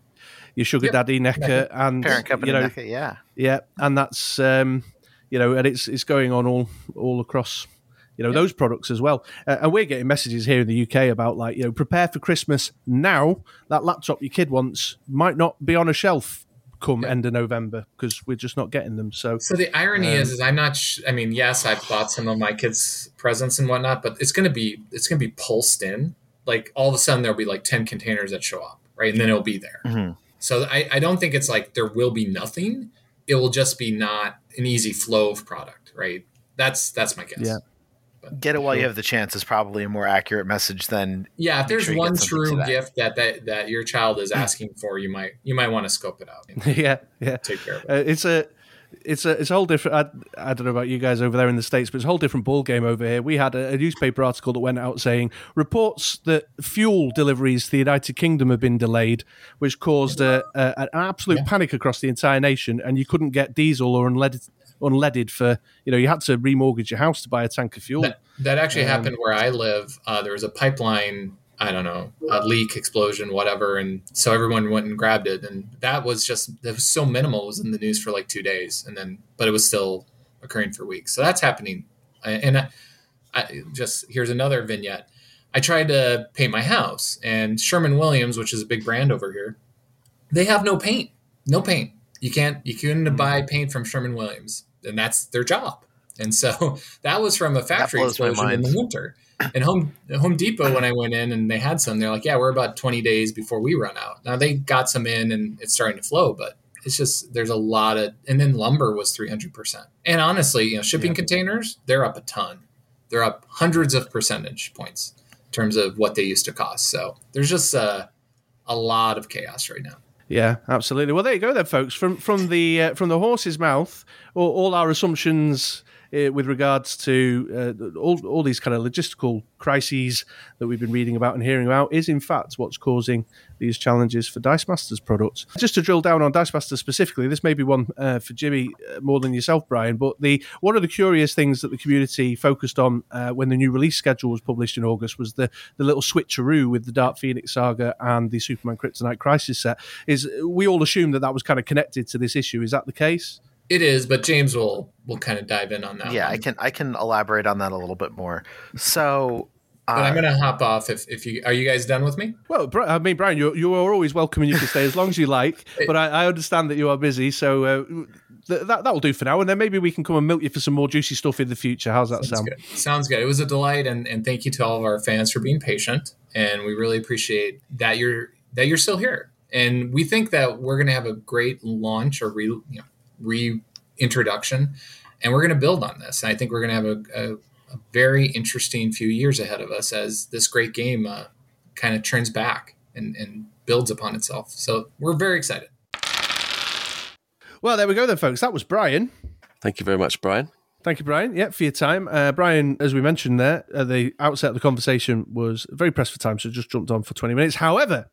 your sugar Yep. daddy NECA, and Parent company, you know, NECA, yeah. yeah, and that's um, you know, and it's it's going on all all across you know those products as well. Uh, and we're getting messages here in the UK about like you know prepare for Christmas now. That laptop your kid wants might not be on a shelf come end of November because we're just not getting them. So So the irony is, is I'm not. Sh- I mean, yes, I've bought some of my kids' presents and whatnot, but it's gonna be it's gonna be pulsed in. Like all of a sudden there'll be like ten containers that show up, right, and then it'll be there. Mhm. So I, I don't think it's like there will be nothing. It will just be not an easy flow of product, right? That's that's my guess. Yeah. Get it while you have the chance is probably a more accurate message than Yeah, if there's sure one true gift that, that that your child is asking for, you might you might want to scope it out yeah, yeah. take care of it. Uh, it's a it's a it's a whole different. I, I don't know about you guys over there in the states, but it's a whole different ball game over here. We had a, a newspaper article that went out saying reports that fuel deliveries to the United Kingdom have been delayed, which caused a, a, an absolute panic across the entire nation, and you couldn't get diesel or unleaded unleaded for you know you had to remortgage your house to buy a tank of fuel. That, that actually Um, happened where I live. Uh, there was a pipeline, I don't know, a leak, explosion, whatever, and so everyone went and grabbed it, and that was just that was so minimal. It was in the news for like two days, and then but it was still occurring for weeks. So that's happening, and I, I, just here's another vignette. I tried to paint my house, and Sherman Williams, which is a big brand over here, they have no paint, no paint. You can't you couldn't buy paint from Sherman Williams, and that's their job. And so that was from a factory explosion in the winter. And Home Home Depot, when I went in and they had some, they're like, "Yeah, we're about 20 days before we run out." Now they got some in and it's starting to flow, but it's just there's a lot of. And then lumber was 300 percent. And honestly, you know, shipping containers they're up a ton. They're up hundreds of percentage points in terms of what they used to cost. So there's just a, a lot of chaos right now. Yeah, absolutely. Well, there you go, then, folks. From from the uh, from the horse's mouth, all, all our assumptions uh, with regards to uh, all all these kind of logistical crises that we've been reading about and hearing about is, in fact, what's causing these challenges for Dice Masters products. Just to drill down on Dice Masters specifically, this may be one uh, for Jimmy uh, more than yourself, Bryan. But the one of the curious things that the community focused on uh, when the new release schedule was published in August was the the little switcheroo with the Dark Phoenix saga and the Superman Kryptonite Crisis set. Is we all assume that that was kind of connected to this issue? Is that the case? It is, but James will will kind of dive in on that. yeah, one. I can I can elaborate on that a little bit more. So But uh, I'm gonna hop off if, if you are you guys done with me? Well, I mean, Bryan, you you are always welcome and you can stay as long as you like. But I, I understand that you are busy, so uh, th- that that will do for now. And then maybe we can come and milk you for some more juicy stuff in the future. How's that Sounds sound? good. Sounds good. It was a delight, and, and thank you to all of our fans for being patient. And we really appreciate that you're that you're still here. And we think that we're going to have a great launch or re, you know, reintroduction, and we're going to build on this. And I think we're going to have a, a, a very interesting few years ahead of us as this great game uh, kind of turns back and, and builds upon itself. So we're very excited. Well, there we go then, folks. That was Bryan. Thank you very much, Bryan. Thank you, Bryan. Yeah, for your time. Uh, Bryan, as we mentioned there at the outset of the conversation, was very pressed for time, so just jumped on for 20 minutes. However,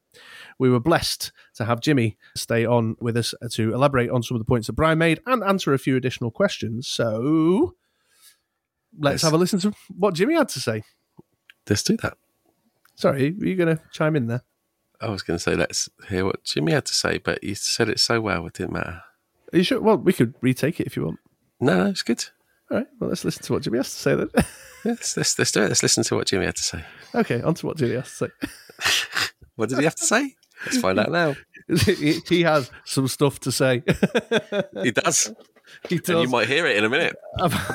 we were blessed to have Jimmy stay on with us to elaborate on some of the points that Bryan made and answer a few additional questions. So let's Yes. have a listen to what Jimmy had to say. Let's do that. Sorry, were you going to chime in there? I was going to say let's hear what Jimmy had to say, but you said it so well, it didn't matter. Are you sure? Well, we could retake it if you want. No, no, it's good. All right, well, let's listen to what Jimmy has to say then. Yeah, let's, let's, let's do it. Let's listen to what Jimmy had to say. okay, on to what Jimmy has to say. What did he have to say? Let's find out now. he, has some stuff to say. He does. he And you might hear it in a minute.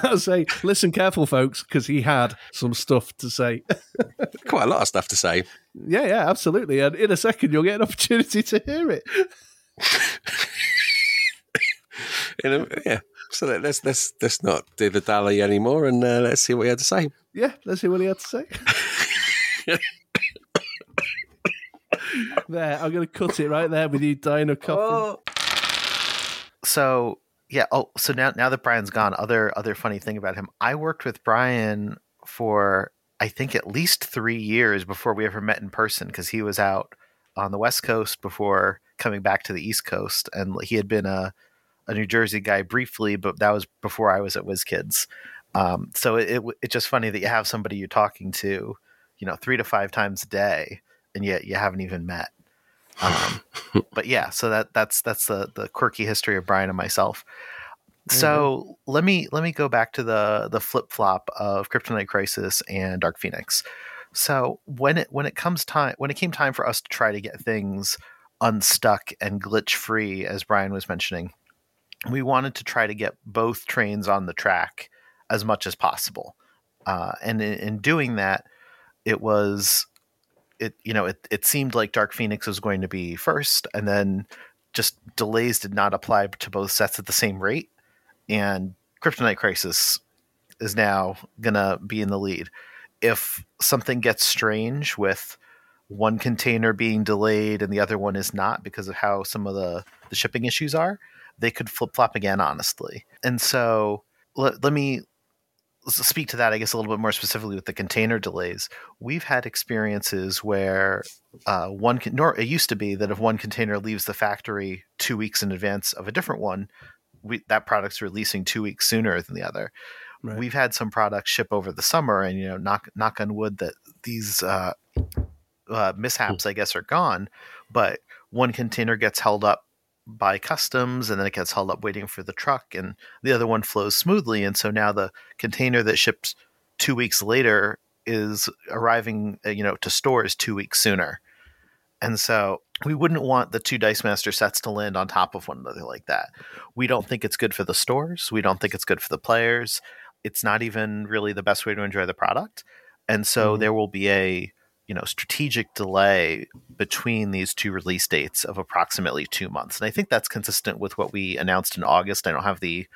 To say, listen careful, folks, because he had some stuff to say. Quite a lot of stuff to say. yeah, yeah, absolutely. And in a second, you'll get an opportunity to hear it. In a, yeah. So let- let's let's let's not do the dally anymore, and uh, let's see what he had to say. Yeah, let's hear what he had to say. There, I'm going to cut it right there with you dying of coughing. so yeah. Oh, so now now that Bryan's gone, other other funny thing about him. I worked with Bryan for I think at least three years before we ever met in person because he was out on the West Coast before coming back to the East Coast, and he had been a a New Jersey guy briefly, but that was before I was at WizKids. Um, so it, it, it's just funny that you have somebody you're talking to, you know, three to five times a day, and yet you haven't even met. Um, but yeah, so that that's that's the the quirky history of Bryan and myself. So mm-hmm. let me let me go back to the the flip flop of Kryptonite Crisis and Dark Phoenix. So when it when it comes time when it came time for us to try to get things unstuck and glitch free, as Bryan was mentioning, we wanted to try to get both trains on the track as much as possible. Uh, and in, in, doing that, it was it you know it it seemed like Dark Phoenix was going to be first, and then just delays did not apply to both sets at the same rate, and Kryptonite Crisis is now gonna be in the lead. If something gets strange with one container being delayed and the other one is not because of how some of the, the shipping issues are, they could flip flop again, honestly. And so let, let me speak to that, I guess, a little bit more specifically with the container delays. We've had experiences where uh, one, can, nor it used to be that if one container leaves the factory two weeks in advance of a different one, we, that product's releasing two weeks sooner than the other. Right. We've had some products ship over the summer, and you know, knock knock on wood that these uh, uh, mishaps, I guess, are gone. But one container gets held up by customs and then it gets held up waiting for the truck and the other one flows smoothly and so now the container that ships two weeks later is arriving uh, you know to stores two weeks sooner. And so we wouldn't want the two dice master sets to land on top of one another like that. We don't think it's good for the stores. We don't think it's good for the players. It's not even really the best way to enjoy the product. And so mm-hmm. there will be a you know strategic delay between these two release dates of approximately two months. And i think that's consistent with what we announced in august. I don't have the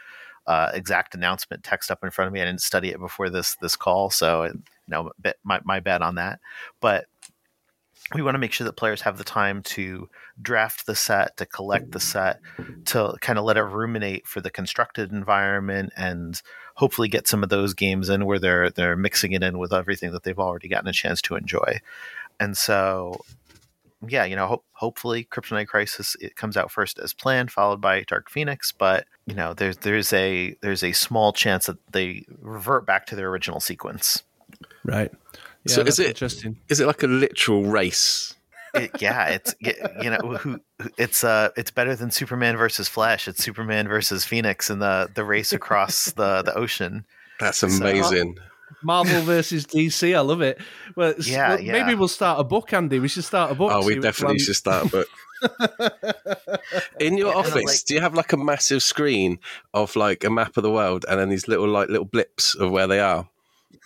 uh, exact announcement text up in front of me. I didn't study it before this this call so you know my, my bad on that. But we want to make sure that players have the time to draft the set, to collect the set, to kind of let it ruminate for the constructed environment, and hopefully get some of those games in where they're they're mixing it in with everything that they've already gotten a chance to enjoy. And so, yeah, you know, ho- hopefully, Kryptonite Crisis it comes out first as planned, followed by Dark Phoenix. But you know, there's there's a there's a small chance that they revert back to their original sequence. Right. Yeah, so is it interesting? Is it like a literal race? It, yeah, it's you know who it's uh it's better than Superman versus Flash. It's Superman versus Phoenix in the the race across the the ocean. That's amazing. So, Marvel versus DC. I love it. Well, yeah, well, yeah, maybe we'll start a book, Andy. We should start a book. Oh, we definitely should start a book. In your office, like, do you have like a massive screen of like a map of the world and then these little like little blips of where they are?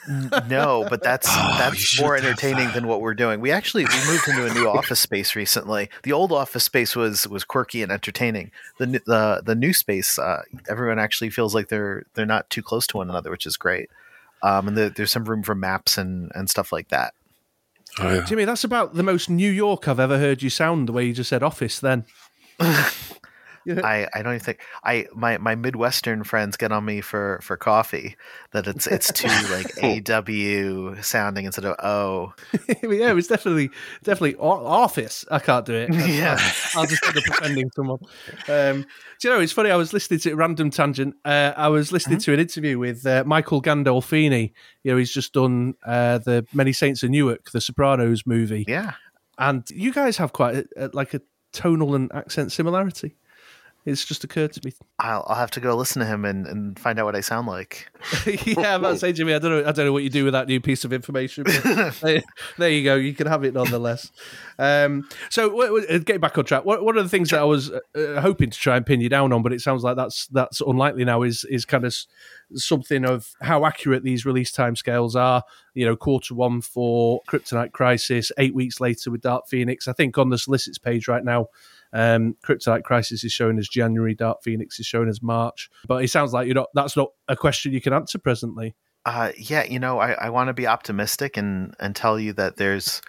No, but that's oh, that's more entertaining than what we're doing. We actually we moved into a new office space recently. The old office space was was quirky and entertaining. The the the new space, uh, everyone actually feels like they're they're not too close to one another, which is great. Um, and the, there's some room for maps and and stuff like that. Oh, yeah. Jimmy, that's about the most New York I've ever heard you sound. The way you just said office, then. I, I don't even think I my, my Midwestern friends get on me for, for coffee that it's it's too like AW sounding instead of O. yeah, it was definitely definitely office. I can't do it. yeah, I'll, I'll just end up offending someone. Um, do you know? It's funny. I was listening to random tangent. Uh, I was listening mm-hmm. to an interview with uh, Michael Gandolfini. You know, he's just done uh, the Many Saints of Newark, the Sopranos movie. Yeah, and you guys have quite a, a, like a tonal and accent similarity. It's just occurred to me. I'll, I'll have to go listen to him and, and find out what I sound like. yeah, I'm about to say, Jimmy, I don't know. I don't know what you do with that new piece of information. there, there, you go. You can have it nonetheless. Um, so, getting back on track, one of the things that I was uh, uh, hoping to try and pin you down on, but it sounds like that's that's unlikely now, is is kind of something of how accurate these release timescales are. You know, quarter one for Kryptonite Crisis, eight weeks later with Dark Phoenix. I think on the solicits page right now um, Kryptonite Crisis is shown as January, Dark Phoenix is shown as March. But it sounds like you're not. That's not a question you can answer presently. Uh, yeah, you know, I, I want to be optimistic and and tell you that there's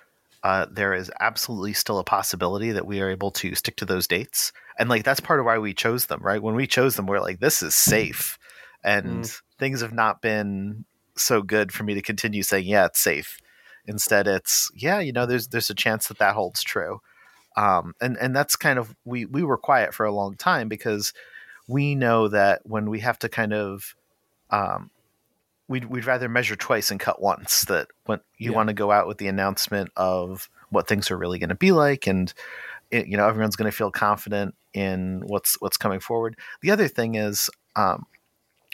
uh, there is absolutely still a possibility that we are able to stick to those dates. And like that's part of why we chose them, right? When we chose them, we're like, this is safe. And Mm. things have not been so good for me to continue saying, yeah, it's safe. Instead, it's yeah, you know, there's there's a chance that that holds true. Um, and and that's kind of we we were quiet for a long time because we know that when we have to kind of um, we'd, we'd rather measure twice and cut once that when you Yeah. want to go out with the announcement of what things are really going to be like and it, you know everyone's going to feel confident in what's what's coming forward the other thing is um,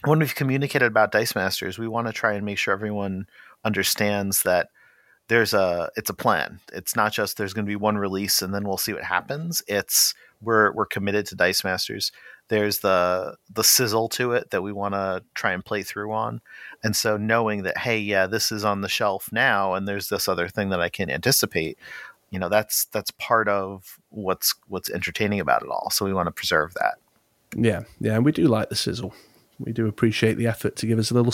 when we've communicated about dice masters we want to try and make sure everyone understands that there's a it's a plan. It's not just there's going to be one release and then we'll see what happens. It's we're we're committed to dice masters. There's the the sizzle to it that we want to try and play through on. And so knowing that hey yeah this is on the shelf now and there's this other thing that i can anticipate you know that's that's part of what's what's entertaining about it all. So we want to preserve that. Yeah, yeah, and we do like the sizzle. We do appreciate the effort to give us a little,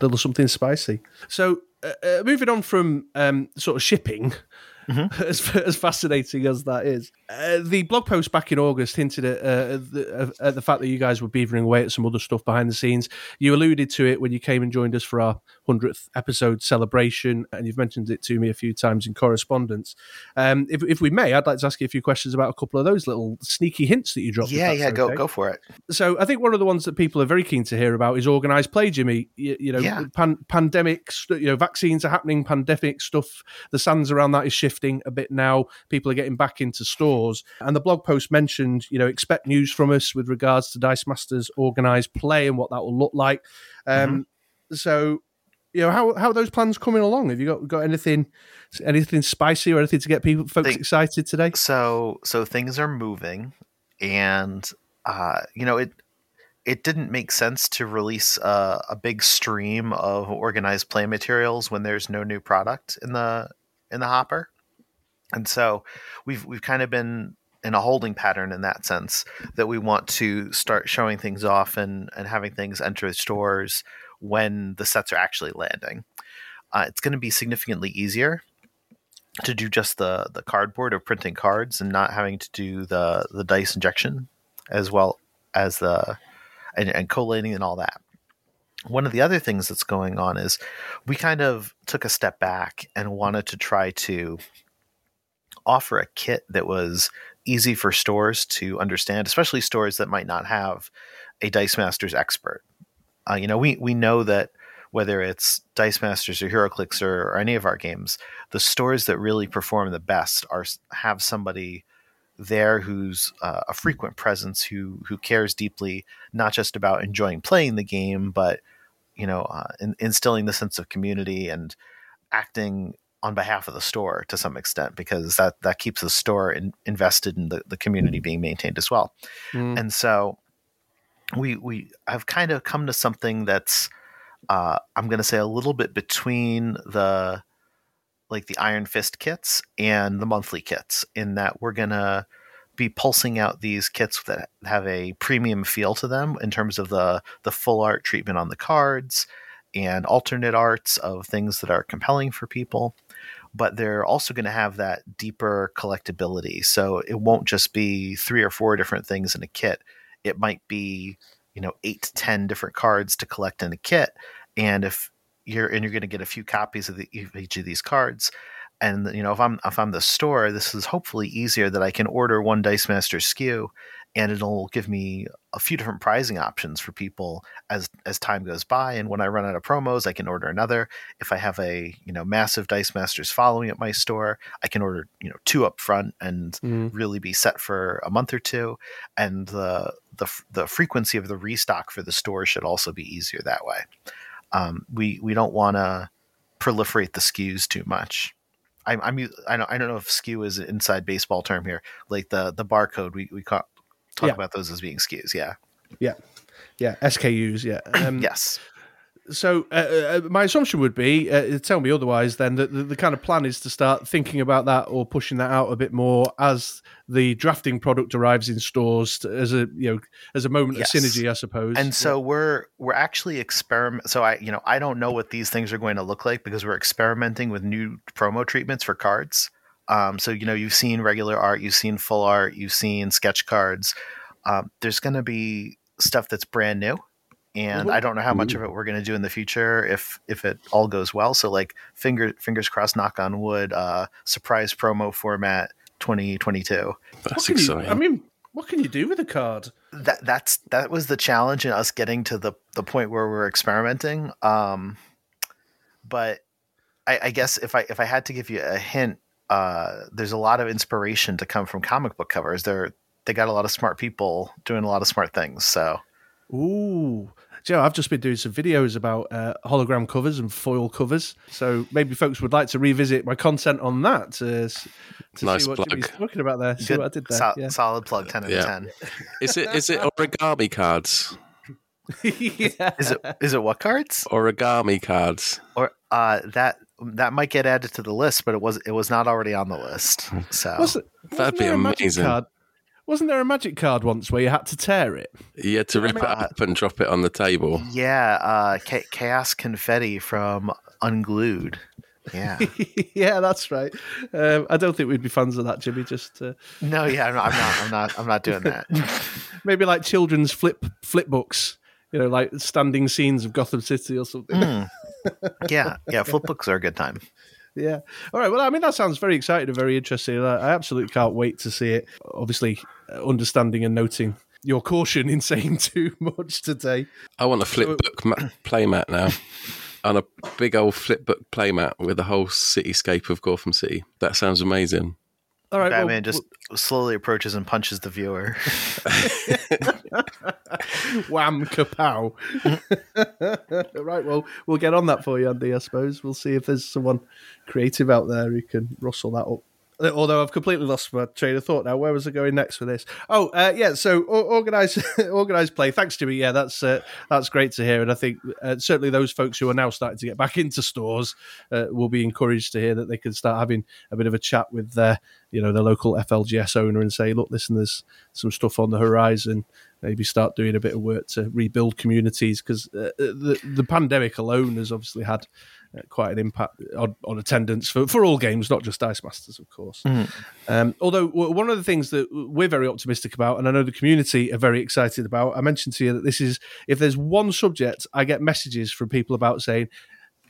little something spicy. So, uh, uh, moving on from um, sort of shipping, as, as fascinating as that is, uh, the blog post back in August hinted at, uh, the, at the fact that you guys were beavering away at some other stuff behind the scenes. You alluded to it when you came and joined us for our hundredth episode celebration, and you've mentioned it to me a few times in correspondence. Um, if, if we may, I'd like to ask you a few questions about a couple of those little sneaky hints that you dropped. yeah yeah go okay. go for it So I think one of the ones that people are very keen to hear about is organised play, Jimmy. You, you know, Yeah. pan, pandemic, st- you know, vaccines are happening, pandemic stuff. The sands around that is shifting a bit now. People are getting back into stores, and the blog post mentioned, you know, expect news from us with regards to Dice Masters organised play and what that will look like. Um, So. You know how how are those plans coming along? Have you got got anything anything spicy or anything to get people folks excited today? so so things are moving and uh you know it it didn't make sense to release a, a big stream of organized play materials when there's no new product in the in the hopper and so we've we've kind of been in a holding pattern in that sense that we want to start showing things off and and having things enter the stores when the sets are actually landing. Uh, it's going to be significantly easier to do just the the cardboard of printing cards and not having to do the the dice injection as well as the and, and collating and all that. One of the other things that's going on is we kind of took a step back and wanted to try to offer a kit that was easy for stores to understand especially stores that might not have a dice masters expert. Uh, you know we we know that whether it's dice masters or heroclix or, or any of our games the stores that really perform the best are have somebody there who's uh, a frequent presence who who cares deeply not just about enjoying playing the game but you know uh, in, instilling the sense of community and acting on behalf of the store to some extent because that that keeps the store in, invested in the, the community being maintained as well. Mm. and so we we have kind of come to something that's uh, I'm going to say a little bit between the like the Iron Fist kits and the monthly kits in that we're going to be pulsing out these kits that have a premium feel to them in terms of the the full art treatment on the cards and alternate arts of things that are compelling for people but they're also going to have that deeper collectability. So it won't just be three or four different things in a kit. It might be you know eight to ten different cards to collect in a kit. And if you're and you're going to get a few copies of, the, each of these cards. And you know if i'm if i'm the store this is hopefully easier that i can order one dice master skew and it'll give me a few different pricing options for people as as time goes by. And when i run out of promos i can order another. If i have a you know massive dice masters following at my store i can order you know two up front and Mm. really be set for a month or two. And the the the frequency of the restock for the store should also be easier that way. Um, we we don't want to proliferate the SKUs too much. I'm, I'm I don't I don't know if SKU is an inside baseball term here. Like the the barcode we we ca- talk Yeah. about those as being SKUs. yeah Yeah, yeah, SKUs. Yeah. Um, yes So uh, uh, my assumption would be, uh, tell me otherwise, then that the, the kind of plan is to start thinking about that or pushing that out a bit more as the drafting product arrives in stores to, as a you know as a moment Yes. of synergy, I suppose. and so we're we're actually experiment so i you know i don't know what these things are going to look like because we're experimenting with new promo treatments for cards Um, so you know you've seen regular art, you've seen full art, you've seen sketch cards. Um, there's going to be stuff that's brand new, and Mhm. I don't know how much of it we're going to do in the future if if it all goes well. So like finger fingers crossed, knock on wood. Uh, surprise promo format 2022. That's What can you- exciting. I mean, what can you do with a card? that that's that was the challenge in us getting to the the point where we're experimenting. Um, but I, I guess if I if I had to give you a hint, uh, there's a lot of inspiration to come from comic book covers. They're they got a lot of smart people doing a lot of smart things. So Ooh. Joe, I've just been doing some videos about uh, hologram covers and foil covers, so maybe folks would like to revisit my content on that to, to Nice see what plug. Jimmy's talking about there. See good, what I did there. sol- yeah. solid plug, ten out Yeah. of ten. Is it is it origami cards? yeah. Is it is it what cards Origami cards. or uh, that that might get added to the list, but it was it was not already on the list. So Wasn't, That'd be there magic amazing. Card? Wasn't there a magic card once where you had to tear it? You had to rip it Uh, up and drop it on the table. Yeah, uh, Cha- Chaos Confetti from Unglued. Yeah. yeah, that's right. Um, I don't think we'd be fans of that, Jimmy. Just uh, no, yeah, I'm not. I'm not. I'm not. I'm not doing that. maybe like children's flip flip books. You know, like standing scenes of Gotham City or something. Mm. Yeah, yeah. Flip books are a good time. Yeah. All right. Well, I mean, that sounds very exciting and very interesting. I I absolutely can't wait to see it. Obviously, uh, understanding and noting your caution in saying too much today. I want a flip book ma- playmat now. On a big old flip book playmat with the whole cityscape of Gotham City. That sounds amazing. All right. well, Batman just slowly approaches and punches the viewer. wham kapow. right. Well, we'll get on that for you, Andy. I suppose we'll see if there's someone creative out there who can rustle that up. Uh, Although I've completely lost my train of thought now. Where was I going next with this? Oh, uh, yeah. So or- organize, organized play. Thanks, Jimmy. Yeah, that's uh, that's great to hear. And I think uh, certainly those folks who are now starting to get back into stores uh, will be encouraged to hear that they can start having a bit of a chat with their, you know, their local FLGS owner and say, look, listen, there's some stuff on the horizon. Maybe start doing a bit of work to rebuild communities because uh, the the pandemic alone has obviously had uh, quite an impact on, on attendance for, for all games, not just Dice Masters, of course. Um, although one of the things that we're very optimistic about, and I know the community are very excited about, I mentioned to you that this is if there's one subject I get messages from people about saying,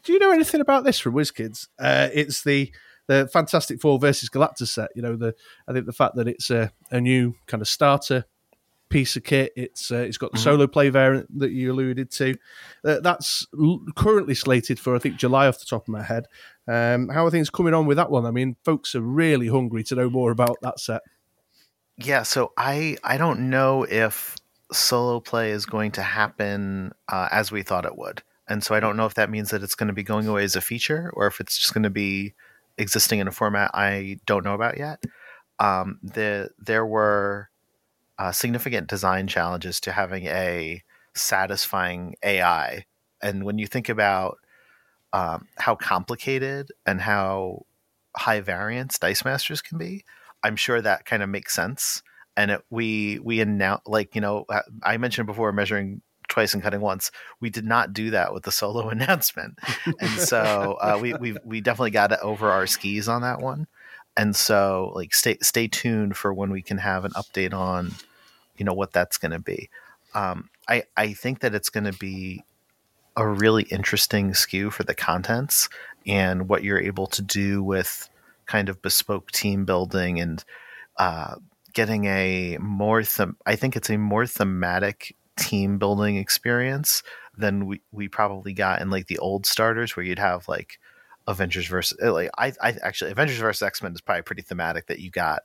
"Do you know anything about this from WizKids?" Uh, it's the the Fantastic Four versus Galactus set. You know, the I think the fact that it's a, a new kind of starter piece of kit. It's uh, it's got the solo play variant that you alluded to. Uh, that's l- currently slated for I think July off the top of my head. Um, how are things coming on with that one? I mean, folks are really hungry to know more about that set. Yeah, so I I don't know if solo play is going to happen uh, as we thought it would, and so I don't know if that means that it's going to be going away as a feature or if it's just going to be existing in a format I don't know about yet. Um, the there were uh, significant design challenges to having a satisfying AI, and when you think about um, how complicated and how high variance Dice Masters can be, I'm sure that kind of makes sense. And it, we we announce like you know uh, I mentioned before measuring twice and cutting once. We did not do that with the solo announcement, and so uh, we we we definitely got it over our skis on that one. And so like stay stay tuned for when we can have an update on you know what that's going to be. Um, I I think that it's going to be a really interesting SKU for the contents and what you're able to do with kind of bespoke team building and uh, getting a more them- I think it's a more thematic team building experience than we, we probably got in like the old starters where you'd have like Avengers versus uh, like I, I actually Avengers versus X Men is probably pretty thematic that you got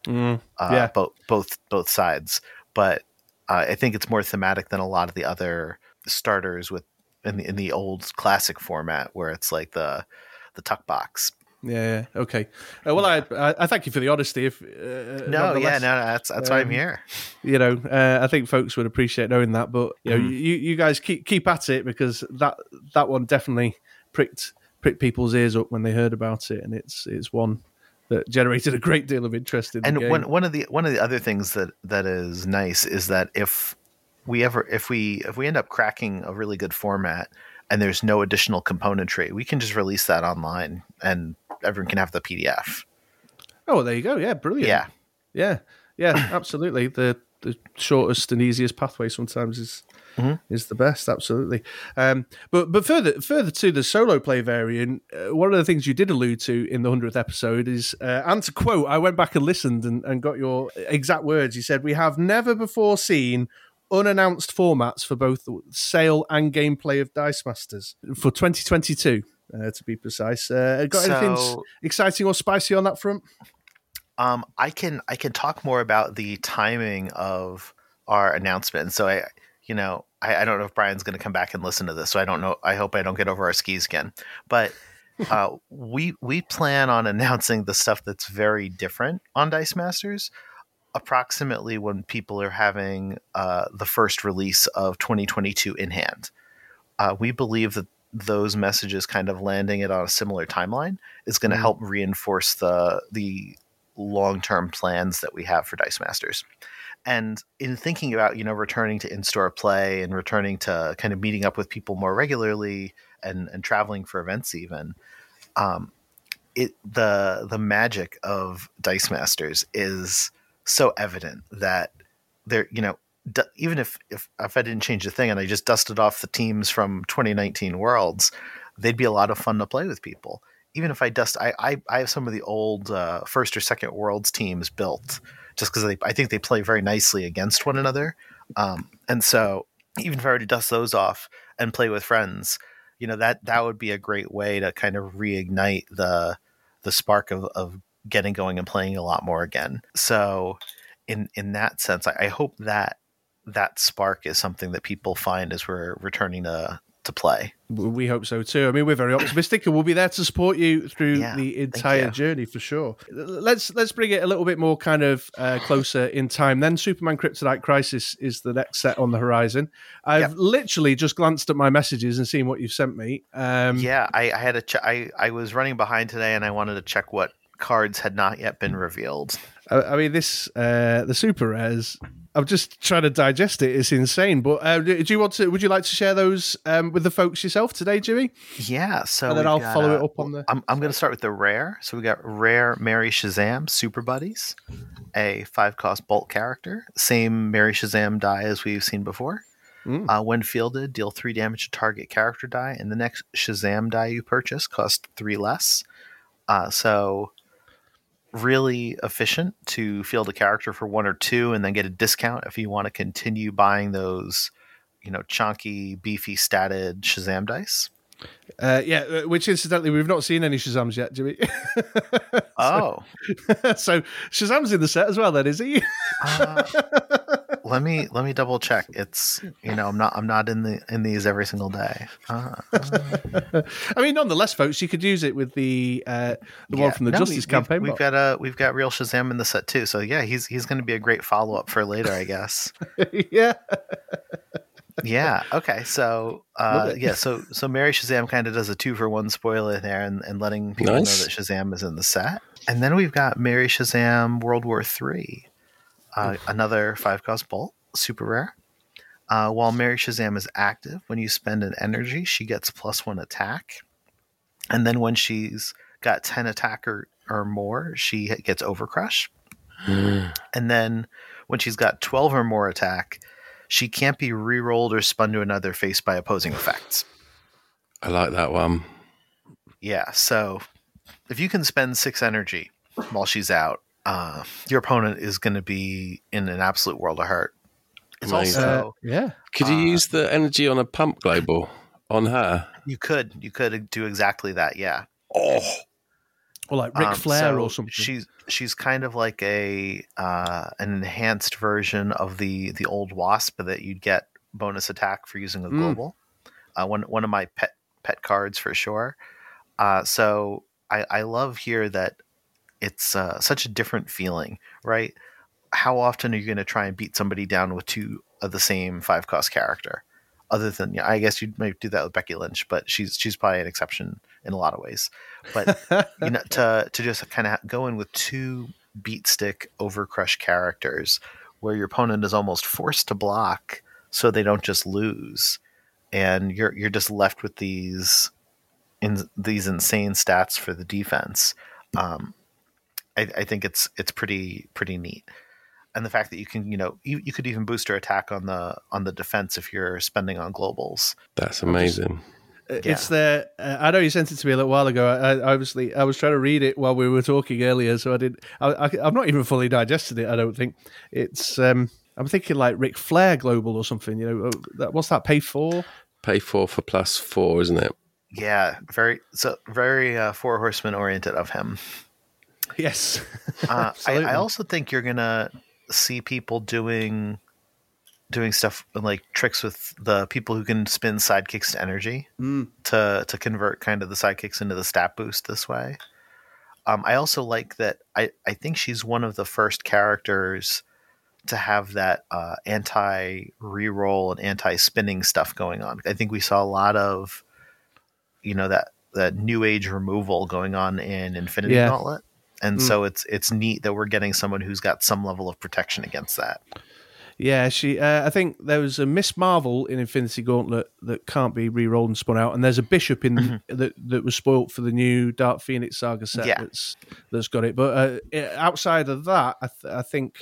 uh, Yeah. both both both sides but uh, I think it's more thematic than a lot of the other starters with in the in the old classic format where it's like the the tuck box Yeah. yeah, Okay. Uh, well, I, I I thank you for the honesty. If uh, no, yeah, no, that's that's why I'm um, here. you know, uh, I think folks would appreciate knowing that. But you know, Mhm. you, you guys keep keep at it because that that one definitely pricked pricked people's ears up when they heard about it, and it's it's one that generated a great deal of interest in And the game. one one of the one of the other things that that is nice is that if we ever if we if we end up cracking a really good format and there's no additional componentry, we can just release that online and everyone can have the PDF. Oh, there you go. Yeah, brilliant. Yeah. yeah, yeah, absolutely. The the shortest and easiest pathway sometimes is Mhm. is the best. Absolutely. Um, but but further further to the solo play variant, uh, one of the things you did allude to in the hundredth episode is, uh, and to quote, I went back and listened and, and got your exact words. You said, "We have never before seen." Unannounced formats for both the sale and gameplay of Dice Masters for 2022, uh, to be precise. Uh, got anything exciting or spicy on that front? Um, I can I can talk more about the timing of our announcement. So I, you know, I, I don't know if Bryan's going to come back and listen to this. So I don't know. I hope I don't get over our skis again. But uh, we we plan on announcing the stuff that's very different on Dice Masters approximately when people are having uh, the first release of 2022 in hand. Uh, we believe that those messages kind of landing it on a similar timeline is going to Mhm. help reinforce the the long term plans that we have for Dice Masters. And in thinking about you know returning to in store play and returning to kind of meeting up with people more regularly and and traveling for events even, um, it the the magic of Dice Masters is so evident that there you know d- even if, if if I didn't change a thing and I just dusted off the teams from 2019 Worlds, they'd be a lot of fun to play with people. Even if I dust, I I, I have some of the old uh, first or second Worlds teams built just because I think they play very nicely against one another, um, and so even if I were to dust those off and play with friends, you know that that would be a great way to kind of reignite the the spark of, of getting going and playing a lot more again. So in in that sense, I, I hope that that spark is something that people find as we're returning to to play. We hope so too. I mean, we're very optimistic, and we'll be there to support you through Yeah, the entire journey for sure. Let's let's bring it a little bit more kind of uh, closer in time. Then Superman Kryptonite Crisis is the next set on the horizon. I've Yep. literally just glanced at my messages and seen what you've sent me. Um, yeah, I, I had a ch- I I was running behind today, and I wanted to check what cards had not yet been revealed. I, I mean, this uh, the super rares. I'm just trying to digest it. It's insane. But uh, do you want to? Would you like to share those um, with the folks yourself today, Jimmy? Yeah, so And then I'll got, follow uh, it up on the- I'm I'm going to start with the rare. So we got rare Mary Shazam Super Buddies, a five cost bolt character, same Mary Shazam die as we've seen before. Mm. Uh, when fielded, deal three damage to target character die, and the next Shazam die you purchase costs three less. Uh, so really efficient to field a character for one or two, and then get a discount if you want to continue buying those, you know, chunky, beefy, statted Shazam dice. Uh, yeah, uh, which incidentally we've not seen any Shazams yet, Jimmy. Oh, so Shazam's in the set as well, then is he? uh, let me let me double check. It's you know I'm not I'm not in the in these every single day. Uh, I mean, nonetheless, folks, you could use it with the uh, the yeah. one from the No, Justice we- we've- campaign. We've, got a we've got real Shazam in the set too. So yeah, he's he's going to be a great follow up for later, I guess. yeah, yeah. Okay. So uh, yeah. So so Mary Shazam kind of does a two for one spoiler there, and, and letting people Nice. know that Shazam is in the set. And then we've got Mary Shazam World War Three, uh, another five cost bolt, super rare. Uh, while Mary Shazam is active, when you spend an energy, she gets plus one attack, and then when she's got ten attack or, or more, she gets Overcrush. And then when she's got 12 or more attack, she can't be re-rolled or spun to another face by opposing effects. I like that one. Yeah, so if you can spend six energy while she's out, uh, your opponent is going to be in an absolute world of hurt. It's Amazing. Uh, also yeah. Could you Uh, use the energy on a pump global on her? you could you could do exactly that. Yeah, Oh, Or like Ric Um, Flair so or something. She's she's kind of like a uh, an enhanced version of the the old Wasp that you'd get bonus attack for using a Mm. global. Uh, one one of my pet pet cards for sure. Uh, so I, I love here that it's uh, such a different feeling, right? How often are you going to try and beat somebody down with two of the same five cost character? Other than, yeah, I guess you might do that with Becky Lynch, but she's she's probably an exception in a lot of ways. But you know, to to just kind of go in with two beat stick over crush characters, where your opponent is almost forced to block, so they don't just lose, and you're you're just left with these in these insane stats for the defense. Um, I, I think it's it's pretty pretty neat. And the fact that you can, you know, you, you could even boost her attack on the on the defense if you're spending on globals. That's amazing. Uh, It's the. Uh, I know you sent it to me a little while ago. I, I obviously I was trying to read it while we were talking earlier, so I did. I, I, I've not even fully digested it. I don't think it's. um I'm thinking like Ric Flair Global or something. You know, uh, that, what's that pay for? Pay four for plus four, isn't it? Yeah, very so very uh, four horsemen oriented of him. Yes, Uh, I, I also think you're gonna see people doing doing stuff like tricks with the people who can spin sidekicks to energy Mm. to to convert kind of the sidekicks into the stat boost this way. Um, I also like that. I I think she's one of the first characters to have that uh, anti reroll and anti spinning stuff going on. I think we saw a lot of you know that that new age removal going on in Infinity Yeah. Gauntlet. And Mm. so it's it's neat that we're getting someone who's got some level of protection against that. Yeah, she. Uh, I think there was a Miss Marvel in Infinity Gauntlet that can't be re-rolled and spun out, and there's a Bishop in that that was spoilt for the new Dark Phoenix Saga set. Yeah. That's that's got it. But uh, outside of that, I, th- I think,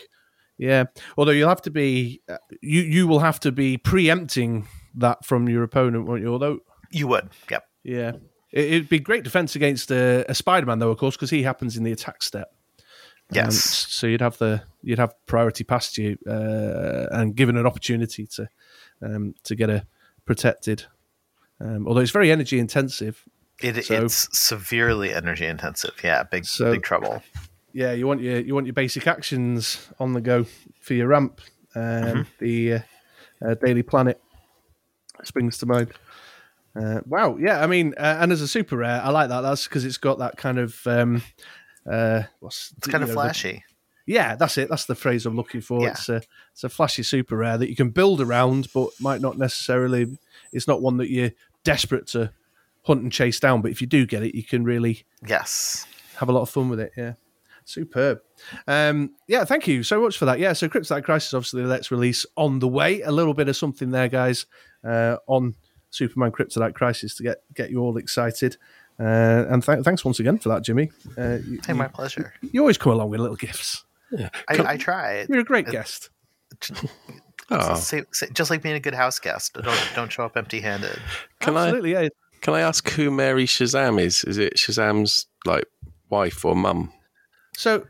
yeah. Although you'll have to be, uh, you you will have to be preempting that from your opponent, won't you? Although, You would, yep. yeah, it, it'd be great defense against a, a Spider-Man, though, of course, because he happens in the attack step. Um, Yes. so you'd have the you'd have priority past you uh, and given an opportunity to um, to get a protected. Um, although it's very energy intensive. It, So- it's severely energy intensive. Yeah, big So- big trouble. Yeah, you want your you want your basic actions on the go for your ramp. Um, The uh, uh, Daily Planet springs to mind. Uh, wow, yeah, I mean, uh, and as a super rare, I like that. That's because it's got that kind of um, uh, what's It's kind of know, the- flashy. Yeah, that's it. That's the phrase I'm looking for. Yeah. It's a it's a flashy super rare that you can build around, but might not necessarily. It's not one that you're desperate to hunt and chase down. But if you do get it, you can really Yes. have a lot of fun with it. Yeah, superb. Um, yeah, thank you so much for that. Yeah, so Kryptonite Crisis, obviously, let's release on the way. A little bit of something there, guys, uh, on Superman Kryptonite Crisis to get get you all excited. Uh, and th- thanks once again for that, Jimmy. Uh, you, Hey, my pleasure. you always come along with little gifts. I, I tried. You're a great guest. Oh, Say- say- just like being a good house guest. Don't don't show up empty handed. can I Absolutely, yeah. can I ask who Mary Shazam is? Is it Shazam's like wife or mum? So,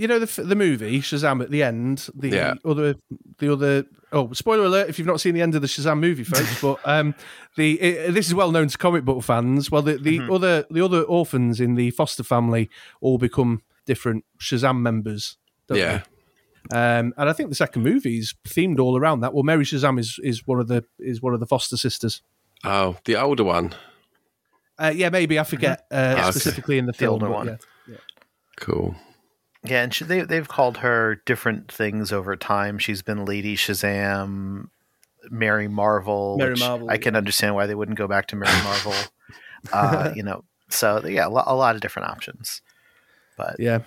you know the the movie Shazam at the end. The Yeah. other the other. Oh, spoiler alert! If you've not seen the end of the Shazam movie, folks, but um, the i this is well known to comic book fans. Well, the, the other the other orphans in the foster family all become different Shazam members. don't Yeah. they? Um, and I think the second movie is themed all around that. Well, Mary Shazam is, is one of the is one of the foster sisters. Oh, the older one. Uh, yeah, maybe I forget uh, Okay. specifically in the film. older but one. yeah. Cool. Yeah, and she, they they've called her different things over time. She's been Lady Shazam, Mary Marvel. Mary which Marvel, I can understand why they wouldn't go back to Mary Marvel. uh, you know, so yeah, a lo- a lot of different options. But yeah.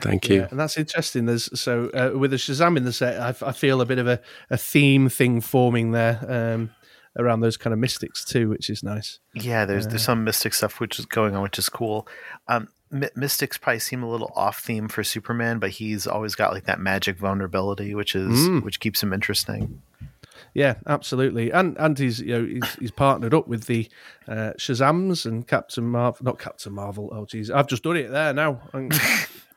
Thank you. Yeah, and that's interesting. There's so uh, with the Shazam in the set, I, I feel a bit of a, a theme thing forming there um, around those kind of mystics too, which is nice. Yeah, there's there's some mystic stuff which is going on, which is cool. Um, My- mystics probably seem a little off theme for Superman, but he's always got like that magic vulnerability, which is Mm. which keeps him interesting. Yeah, absolutely. And and he's you know he's, he's partnered up with the uh, Shazams and Captain Marvel, not Captain Marvel. Oh geez, I've just done it there now.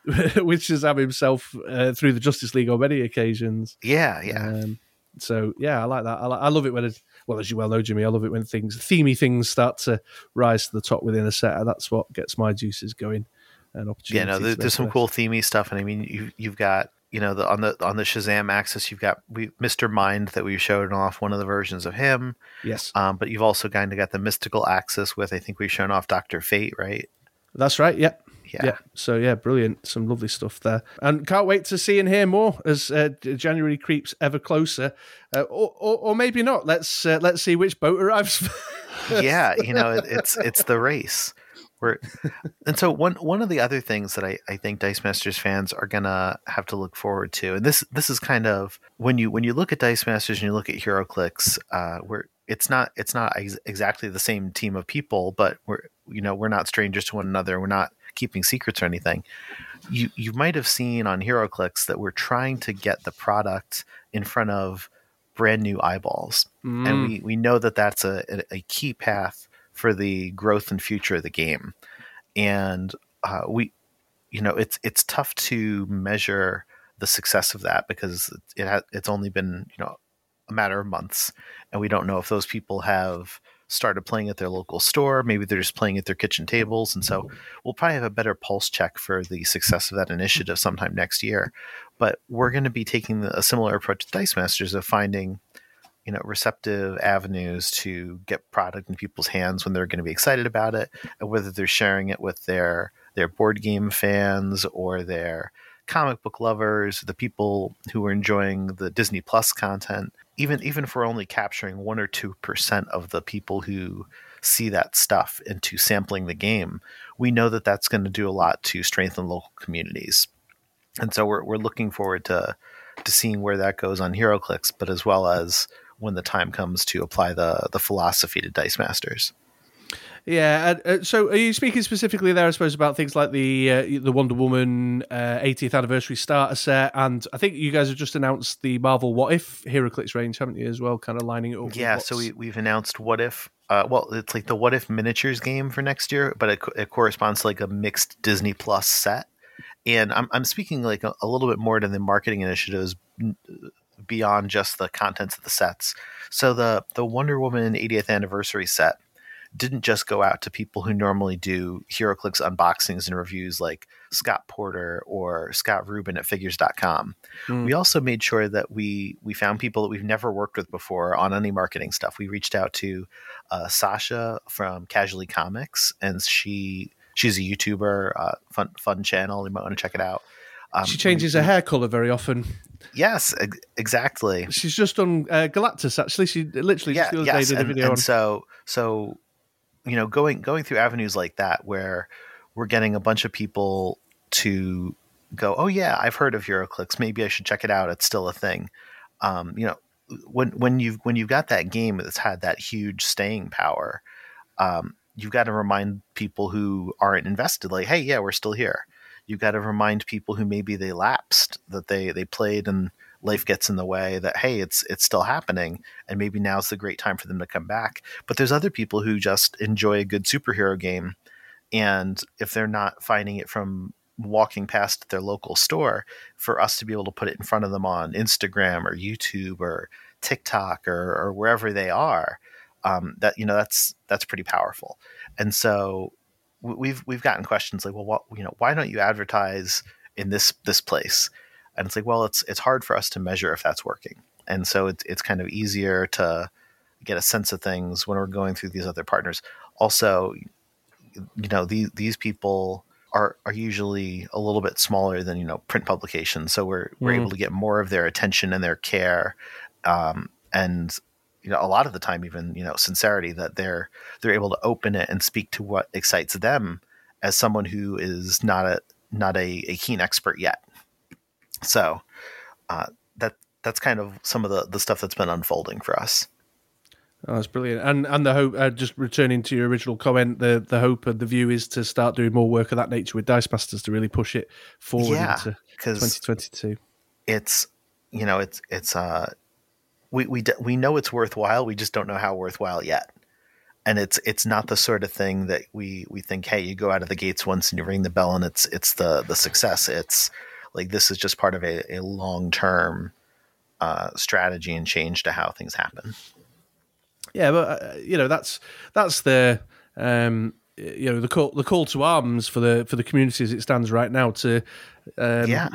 With Shazam himself uh, through the Justice League on many occasions. Yeah, yeah, Um, so yeah, I like that. I, I love it when it, well, as you well know, Jimmy, I love it when things, themey things, start to rise to the top within a set. That's what gets my juices going. and opportunity. yeah. No, to there, there's some cool themey stuff, and I mean, you you've got you know the on the on the Shazam axis, you've got we, Mister Mind that we showed off one of the versions of him. Yes, um, but you've also kind of got the mystical axis with I think we've shown off Doctor Fate, right? that's right. Yep. Yeah. Yeah. So yeah, brilliant. Some lovely stuff there, and can't wait to see and hear more as uh, January creeps ever closer, uh, or, or or maybe not. Let's uh, let's see which boat arrives. yeah, you know, it, it's it's the race. We're, and so one one of the other things that I, I think Dice Masters fans are gonna have to look forward to, and this this is kind of when you when you look at Dice Masters and you look at HeroClix, uh, where it's not it's not ex- exactly the same team of people, but we're you know we're not strangers to one another. We're not keeping secrets or anything. you you might have seen on HeroClix that we're trying to get the product in front of brand new eyeballs, Mm. and we we know that that's a, a, a key path for the growth and future of the game, and uh, we, you know, it's it's tough to measure the success of that because it ha- it's only been you know a matter of months, and we don't know if those people have started playing at their local store. Maybe they're just playing at their kitchen tables, and so we'll probably have a better pulse check for the success of that initiative sometime next year. But we're going to be taking a similar approach to Dice Masters of finding you know receptive avenues to get product in people's hands when they're going to be excited about it and whether they're sharing it with their their board game fans or their comic book lovers the people who are enjoying the disney plus content even even if we're only capturing 1 or 2% of the people who see that stuff into sampling the game we know that that's going to do a lot to strengthen local communities and so we're, we're looking forward to to seeing where that goes on HeroClix, but as well as when the time comes to apply the the philosophy to Dice Masters. Yeah. Uh, so, are you speaking specifically there, I suppose, about things like the uh, the Wonder Woman uh, 80th anniversary starter set, and I think you guys have just announced the Marvel What If HeroClix range, haven't you, as well? Kind of lining it up. Yeah, so we we've announced what if. Uh, well, it's like the what if miniatures game for next year, but it, it corresponds to like a mixed Disney Plus set. And I'm I'm speaking like a, a little bit more to the marketing initiatives beyond just the contents of the sets. So the the Wonder Woman 80th anniversary set didn't just go out to people who normally do HeroClix unboxings and reviews like Scott Porter or Scott Rubin at figures.com. Mm. We also made sure that we we found people that we've never worked with before on any marketing stuff. We reached out to uh, Sasha from Casually Comics and she she's a YouTuber, uh, fun fun channel. You might want to check it out. Um, she changes her hair color very often. Yes, ex- exactly. She's just on uh, Galactus. Actually, she literally yeah, just the other yes, day did a video and on. so so you know going going through avenues like that where we're getting a bunch of people to go, oh yeah, I've heard of HeroClix. Maybe I should check it out. It's still a thing. Um, you know, when when you've when you've got that game that's had that huge staying power, um, you've got to remind people who aren't invested, like, hey, yeah, we're still here. You've got to remind people who maybe they lapsed that they they played and life gets in the way that hey it's it's still happening and maybe now's the great time for them to come back. But there's other people who just enjoy a good superhero game and if they're not finding it from walking past their local store for us to be able to put it in front of them on instagram or youtube or tiktok or, or wherever they are um, that you know that's that's pretty powerful. And so we- we've we've gotten questions like well what you know why don't you advertise in this this place and it's like well it's it's hard for us to measure if that's working. And so it's it's kind of easier to get a sense of things when we're going through these other partners. Also you know these these people are are usually a little bit smaller than you know print publications. So we're we're Mm. able to get more of their attention and their care. Um, and you know a lot of the time even you know sincerity that they're they're able to open it and speak to what excites them as someone who is not a not a, a keen expert yet so uh, that that's kind of some of the the stuff that's been unfolding for us Oh, that's brilliant. And and the hope, uh, just returning to your original comment, the the hope and the view is to start doing more work of that nature with Dice Masters to really push it forward Yeah, into 2022. it's you know it's it's uh we we d- we know it's worthwhile we just don't know how worthwhile yet and it's it's not the sort of thing that we we think hey you go out of the gates once and you ring the bell and it's it's the the success it's like this is just part of a, a long term uh, strategy and change to how things happen Yeah, but uh, you know that's that's the um, you know the call the call to arms for the for the community as it stands right now to um, Yeah.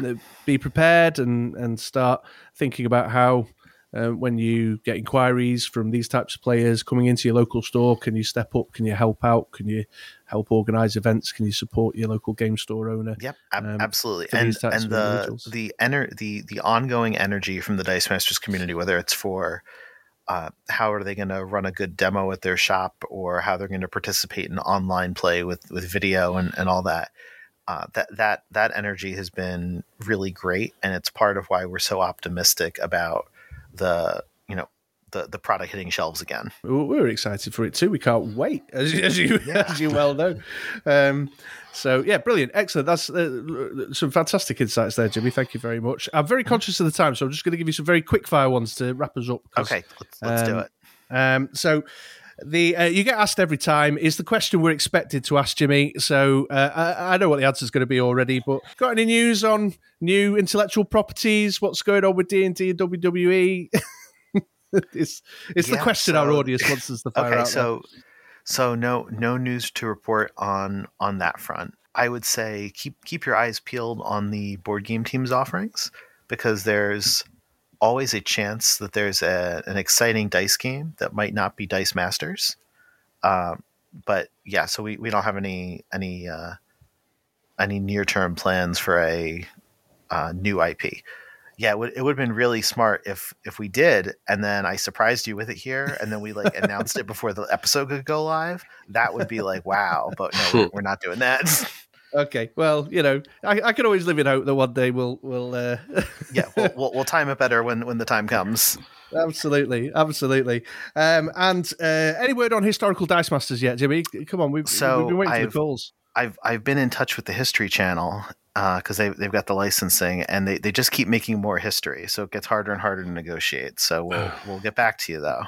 be prepared and and start thinking about how. Uh, when you get inquiries from these types of players coming into your local store, can you step up? Can you help out? Can you help organise events? Can you support your local game store owner? Yep, ab- um, absolutely. And and the the ener- the the ongoing energy from the Dice Masters community, whether it's for uh, how are they going to run a good demo at their shop, or how they're going to participate in online play with with video and and all that. Uh, that that that energy has been really great, and it's part of why we're so optimistic about the the the product hitting shelves again. We- We're excited for it too. We can't wait, as, you- as you as you well know. Um, so yeah, brilliant, excellent. That's uh, some fantastic insights there, Jimmy. Thank you very much. I'm very conscious of the time, so I'm just going to give you some very quick fire ones to wrap us up. Okay, let's, let's do um, it. Um, so the uh, you get asked every time is the question we're expected to ask Jimmy. So uh, I, I know what the answer is going to be already, but got any news on new intellectual properties? What's going on with D and D and WWE? it's it's the Yeah, question our audience wants us to fire out. Okay, out. so so no no news to report on on that front. I would say keep keep your eyes peeled on the board game teams offerings because there's always a chance that there's a, an exciting dice game that might not be Dice Masters. Um, but yeah, so we, we don't have any any uh, any near term plans for a uh, new IP. Yeah, it would, it would have been really smart if if we did, and then I surprised you with it here, and then we like announced it before the episode could go live. That would be like wow, but no, we're, we're not doing that. okay, well, you know, I, I can always live in hope that one day we'll we'll. Uh, yeah, we'll, we'll, we'll time it better when when the time comes. absolutely, absolutely. Um, and uh, any word on historical dice masters yet, Jimmy? Come on, we've, So we've been waiting for I've- the calls. I've I've been in touch with the History Channel Uh, because they they've got the licensing and they, they just keep making more history, so it gets harder and harder to negotiate. So we'll we'll get back to you though.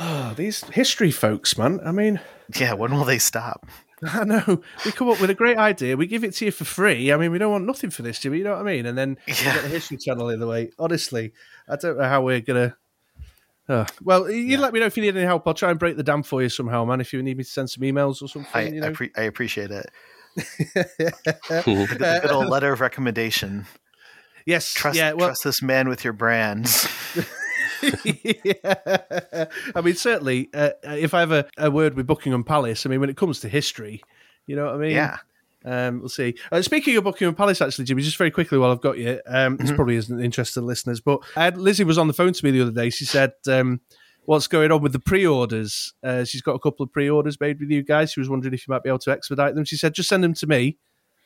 Oh, these history folks, man. I mean. Yeah, when will they stop? I know. We come up with a great idea. We give it to you for free. I mean, we don't want nothing for this, Jimmy. You know what I mean? And then we Yeah. get the History Channel in the way. Honestly, I don't know how we're gonna. Oh, well, you Yeah. let me know if you need any help. I'll try and break the dam for you somehow, man. If you need me to send some emails or something, I you I, pre- I appreciate it. The good, old letter of recommendation. yes, Trust yeah. Well, trust this man with your brands. yeah. I mean, certainly, uh, if I have a, a word with Buckingham Palace, I mean, when it comes to history, you know what I mean? yeah. Um, we'll see. Uh, speaking of Buckingham Palace, actually, Jimmy, just very quickly while I've got you, um, this Mhm. probably isn't interesting to listeners, but had, Lizzie was on the phone to me the other day. She said, um, "What's going on with the pre-orders?" Uh, she's got a couple of pre-orders made with you guys. She was wondering if you might be able to expedite them. She said, "Just send them to me,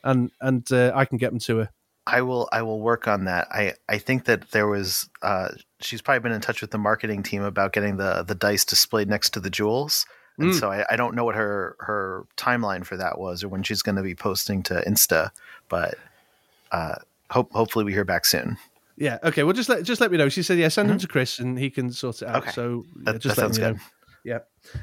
and and uh, I can get them to her." I will I will work on that. I, I think that there was uh, she's probably been in touch with the marketing team about getting the the dice displayed next to the jewels. And Mm. so I, I don't know what her her timeline for that was or when she's going to be posting to Insta, but uh, hope hopefully we hear back soon. Yeah. Okay. Well, just let just let me know. She said, "Yeah, send them to Chris, and he can sort it out." Mm-hmm. Okay. So That, yeah, just that let sounds me good. know. Yeah.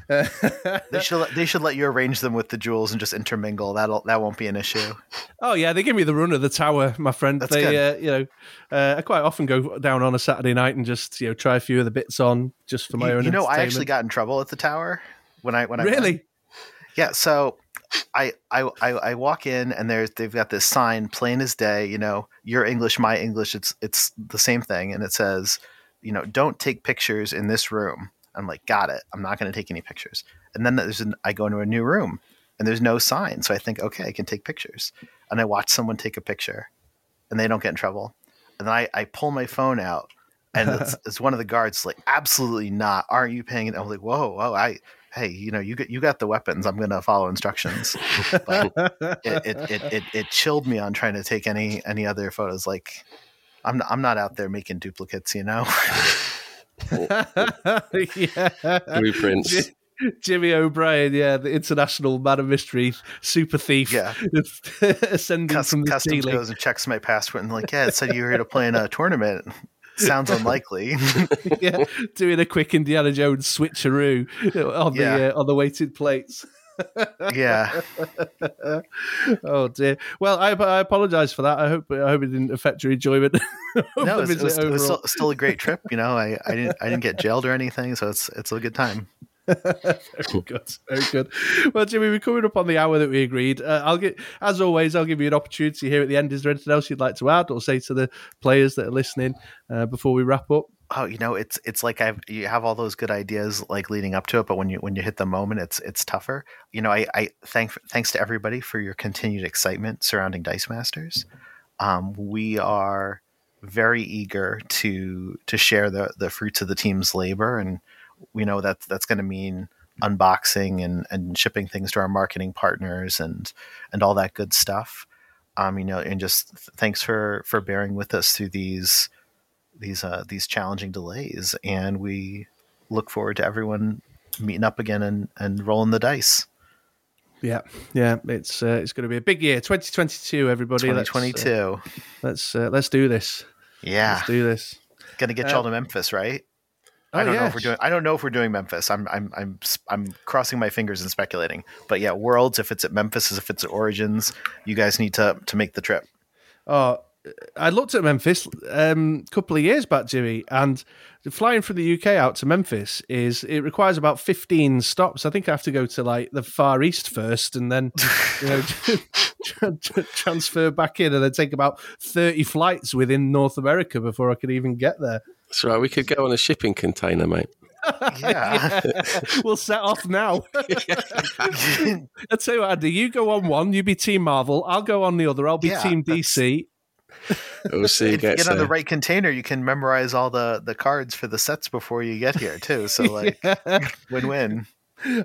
Uh, They should let, they should let you arrange them with the jewels and just intermingle. That'll that won't be an issue. Oh yeah, they give me the run of the tower, my friend. That's they, good. Uh, you know, uh, I quite often go down on a Saturday night and just you know try a few of the bits on just for my You, own. you know, I actually got in trouble at the tower when I when I went. really. Yeah, so I, I I walk in and there's they've got this sign, plain as day. You know, your English, my English. It's it's the same thing, and it says, you know, don't take pictures in this room. I'm like, got it. I'm not going to take any pictures. And then there's an I go into a new room, and there's no sign, so I think, okay, I can take pictures. And I watch someone take a picture, and they don't get in trouble. And then I I pull my phone out. And it's, it's one of the guards like, absolutely not. Aren't you paying it? I'm like, whoa, whoa, I, hey, you know, you got you got the weapons. I'm gonna follow instructions. But it, it, it, it, it chilled me on trying to take any any other photos. Like, I'm not, I'm not out there making duplicates, you know. yeah. Blueprints. Jimmy O'Brien, yeah, the international man of mystery, super thief, Yeah. ascending Cus- from the Customs ceiling. goes and checks my passport and like, yeah, it said you were here to play in a tournament. Sounds unlikely. yeah, doing a quick Indiana Jones switcheroo on Yeah. the uh, on the weighted plates. yeah, oh dear. Well, I, I apologise for that. I hope I hope it didn't affect your enjoyment. no, it was, it was, it was still, still a great trip. You know, I, I didn't I didn't get jailed or anything, so it's it's a good time. very good, very good. Well, Jimmy, we're coming up on the hour that we agreed. Uh, I'll get, as always, I'll give you an opportunity here at the end. Is there anything else you'd like to add or say to the players that are listening uh, before we wrap up? oh you know it's it's like i've you have all those good ideas like leading up to it but when you when you hit the moment it's it's tougher you know i i thank thanks to everybody for your continued excitement surrounding dice masters um we are very eager to to share the the fruits of the team's labor and we know that that's going to mean unboxing and and shipping things to our marketing partners and and all that good stuff um you know and just thanks for for bearing with us through these these uh, these challenging delays, and we look forward to everyone meeting up again and, and rolling the dice. Yeah, yeah, it's uh, it's going to be a big year, 2022. Everybody, Let's, uh, 2022. let's uh, let's do this. Yeah, Let's do this. gonna get Uh, y'all to Memphis, right? Oh, I don't know if we're doing. I don't know if we're doing Memphis. I'm I'm I'm I'm crossing my fingers and speculating. But yeah, Worlds. If it's at Memphis, if it's at Origins, you guys need to to make the trip. Oh, I looked at Memphis um, a couple of years back, Jimmy, and flying from the UK out to Memphis is it requires about fifteen stops. I think I have to go to like the Far East first, and then you know tra- tra- transfer back in, and then take about thirty flights within North America before I could even get there. That's right. We could go on a shipping container, mate. Yeah. we'll set off now. I tell you what, Andy, you go on one, you be Team Marvel. I'll go on the other. I'll be Yeah, Team DC. We'll see if you get on the right container, you can memorize all the the cards for the sets before you get here too. So like win win.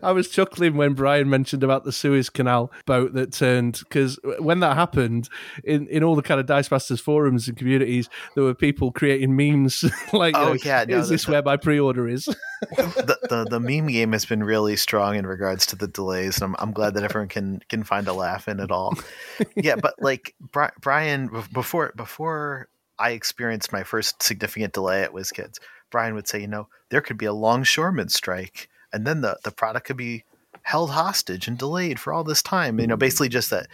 I was chuckling when Bryan mentioned about the Suez Canal boat that turned because when that happened in, in all the kind of Dice Masters forums and communities, there were people creating memes like, Oh, uh, yeah, no, is the- this the- where my pre-order is? the, the the meme game has been really strong in regards to the delays, and I'm, I'm glad that everyone can can find a laugh in it all. Yeah, but like Bri- Bryan, before before I experienced my first significant delay at WizKids, Bryan would say, you know, there could be a longshoreman strike, and then the the product could be held hostage and delayed for all this time. You know, basically just that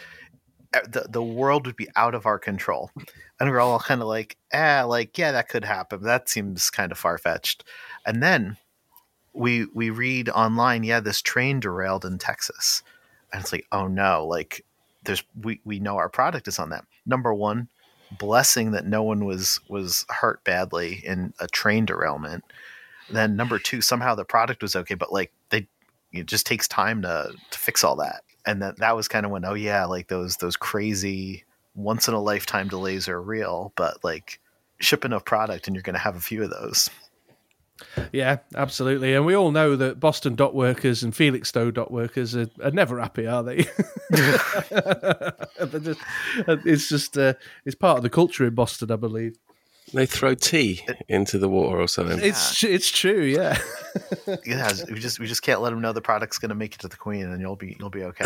uh, the the world would be out of our control, and we're all kind of like, ah, like yeah, that could happen. That seems kind of far fetched, and then we we read online, yeah, this train derailed in Texas, and it's like, oh no, like there's we we know our product is on that. Number one, blessing that no one was was hurt badly in a train derailment. Then number two, somehow the product was okay, but like they, it just takes time to to fix all that. And that that was kind of when, oh yeah, like those those crazy once in a lifetime delays are real, but like ship enough product and you're going to have a few of those. yeah, absolutely. And we all know that Boston dot workers and Felixstowe dot workers are, are never happy, are they? Just, it's just uh, it's part of the culture in Boston, I believe. They throw tea into the water or something. It's it's true, yeah. yeah, we just we just can't let them know the product's going to make it to the queen, and you'll be you'll be okay.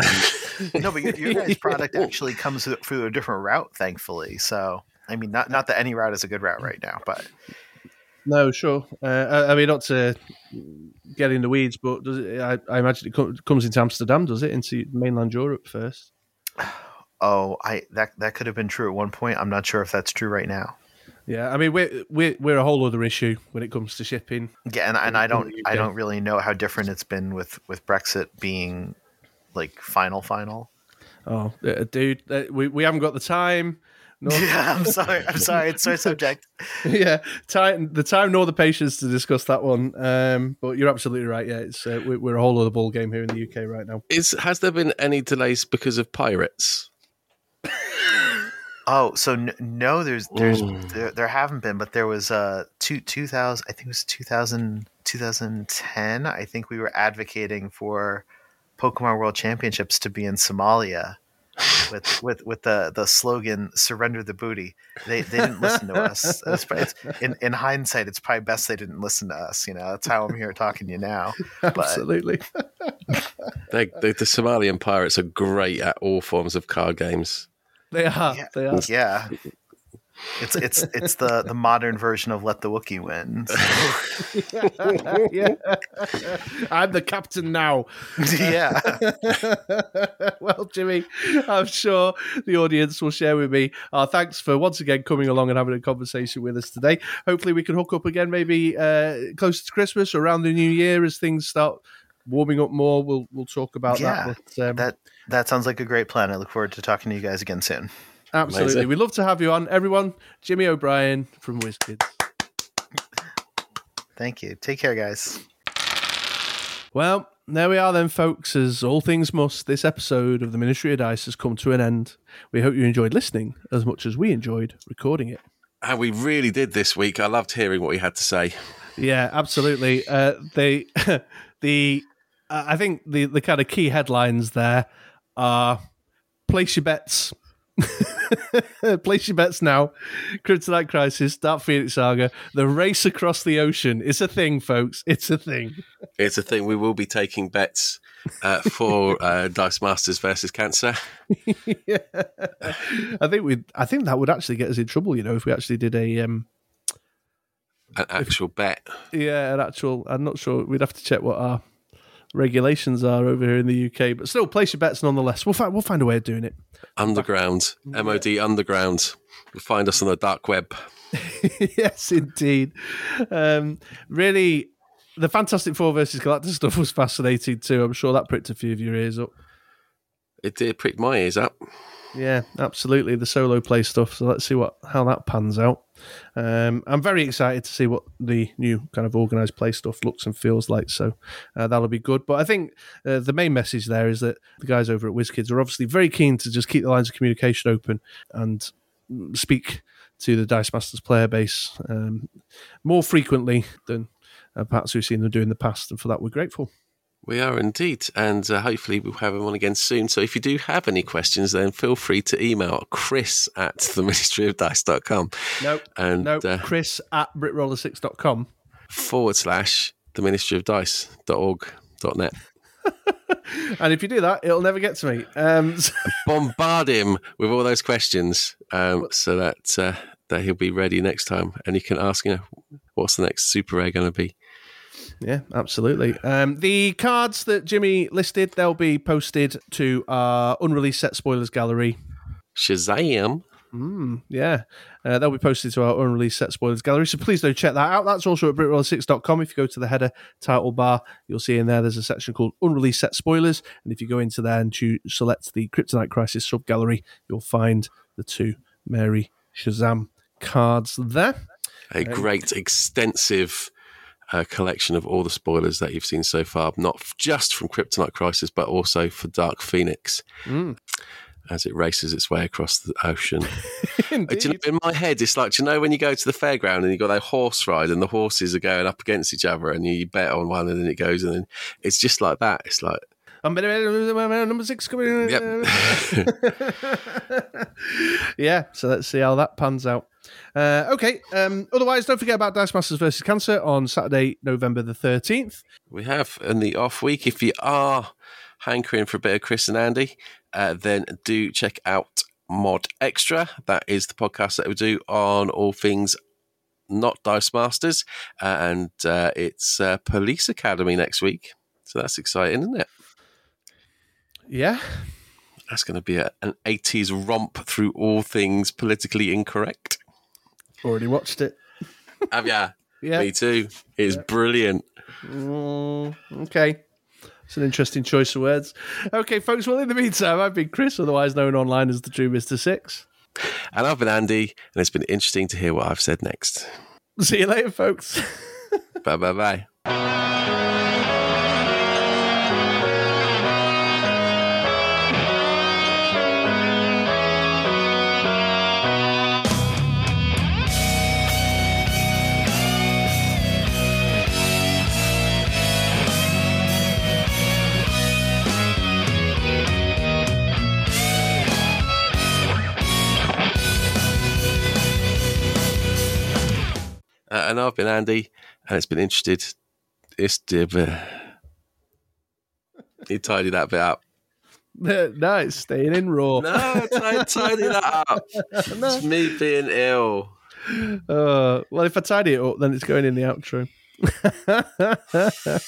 no, but your, your guys' product actually comes through- through a different route, thankfully. So, I mean, not not that any route is a good route right now, but No, sure. Uh, I, I mean, not to get in the weeds, but does it, I, I imagine it co- comes into Amsterdam, does it? Into mainland Europe first? oh, I that that could have been true at one point. I'm not sure if that's true right now. Yeah, I mean, we're, we're, we're a whole other issue when it comes to shipping. Yeah, and, and I don't I don't really know how different it's been with with Brexit being like final final. Oh, uh, dude, uh, we, we haven't got the time. Nor, Yeah, I'm sorry. I'm sorry. It's so subject. yeah, time the time nor the patience to discuss that one. Um, but you're absolutely right. Yeah, it's uh, we're, we're a whole other ball game here in the UK right now. Is has there been any delays because of pirates? Oh, so n- no, there's there's there, there haven't been, but there was uh two two thousand I think it was 2000, 2010. I think we were advocating for Pokemon World Championships to be in Somalia with with with the the slogan "Surrender the booty." They they didn't listen to us. It's, it's, in in hindsight, it's probably best they didn't listen to us. You know, that's how I'm here talking to you now. Absolutely. They, the, the Somalian pirates are great at all forms of card games. They are. Yeah. They are. Yeah. It's it's it's the the modern version of let the Wookiee win. So, yeah. I'm the captain now. yeah. well, Jimmy, I'm sure the audience will share with me. Uh, thanks for once again coming along and having a conversation with us today. Hopefully, we can hook up again, maybe uh, closer to Christmas or around the new year as things start warming up more. We'll we'll talk about Yeah, that. But, um, That that sounds like a great plan. I look forward to talking to you guys again soon. absolutely, Amazing. we'd love to have you on. Everyone, Jimmy O'Brien from WizKids. Thank you. Take care, guys. Well, there we are then, folks. As all things must, this episode of the Ministry of Dice has come to an end. We hope you enjoyed listening as much as we enjoyed recording it. And we really did this week. I loved hearing what he had to say. Yeah, absolutely. Uh, they, the, uh, I think the the kind of key headlines there are place your bets. Place your bets now. Kryptonite Crisis, Dark Phoenix Saga, the race across the ocean. It's a thing, folks. It's a thing. It's a thing. We will be taking bets uh, for uh, Dice Masters versus Cancer. yeah. I think we. I think that would actually get us in trouble. You know, if we actually did a. Um, An actual bet. yeah, an actual. I'm not sure. We'd have to check what our regulations are over here in the UK, but still, place your bets nonetheless. We'll find. We'll find a way of doing it. Underground. MOD Underground. You'll find us on the dark web. yes, indeed. Um, really, the Fantastic Four versus Galactus stuff was fascinating too. I'm sure that pricked a few of your ears up. It did prick my ears up. Yeah, absolutely. The solo play stuff. So let's see what how that pans out. Um, I'm very excited to see what the new kind of organized play stuff looks and feels like. So uh, that'll be good. But I think uh, the main message there is that the guys over at WizKids are obviously very keen to just keep the lines of communication open and speak to the Dice Masters player base um, more frequently than uh, perhaps we've seen them do in the past. And for that, we're grateful. We are indeed, and uh, hopefully we'll have him on again soon. So if you do have any questions, then feel free to email chris at the ministry of dice.com Nope. and Nope. uh, Chris at BritRoller6.com. forward slash the ministry of dice.org.net. And if you do that, it'll never get to me. Um, so- Bombard him with all those questions um, so that uh, that he'll be ready next time and he can ask, you know, what's the next super rare going to be? Yeah, absolutely. Um, the cards that Jimmy listed, they'll be posted to our unreleased set spoilers gallery. Shazam. Mm, yeah, uh, they'll be posted to our unreleased set spoilers gallery. So please do check that out. That's also at BritRoller6.com. If you go to the header title bar, you'll see in there there's a section called unreleased set spoilers. And if you go into there and choose, select the Kryptonite Crisis sub gallery, you'll find the two Mary Shazam cards there. A great, extensive uh, collection of all the spoilers that you've seen so far, not f- just from Kryptonite Crisis, but also for Dark Phoenix Mm. as it races its way across the ocean. Uh, Indeed. You know, in my head, it's like, do you know, when you go to the fairground and you've got that horse ride and the horses are going up against each other and you bet on one and then it goes and then it's just like that. It's like, number six coming. Yep. yeah, so let's see how that pans out. Uh, okay. Um, otherwise, don't forget about Dice Masters versus Cancer on Saturday, November the thirteenth. we have in the off week. If you are hankering for a bit of Chris and Andy, uh, then do check out Mod Extra. That is the podcast that we do on all things not Dice Masters, uh, and uh, it's uh, Police Academy next week. So that's exciting, isn't it? Yeah, That's going to be a, an 80s romp through all things politically incorrect. already watched it. Have ya? Yeah. Me too. It's brilliant. Mm, okay. It's an interesting choice of words. Okay, folks. Well, in the meantime, I've been Chris, otherwise known online as the True Mister Six. And I've been Andy, and it's been interesting to hear what I've said next. See you later, folks. bye bye bye. Uh, and I've been Andy, and it's been interested. It's you tidy that bit up. no, it's staying in raw. No, tidy that up. It's me being ill. Uh, well, if I tidy it up, then it's going in the outro.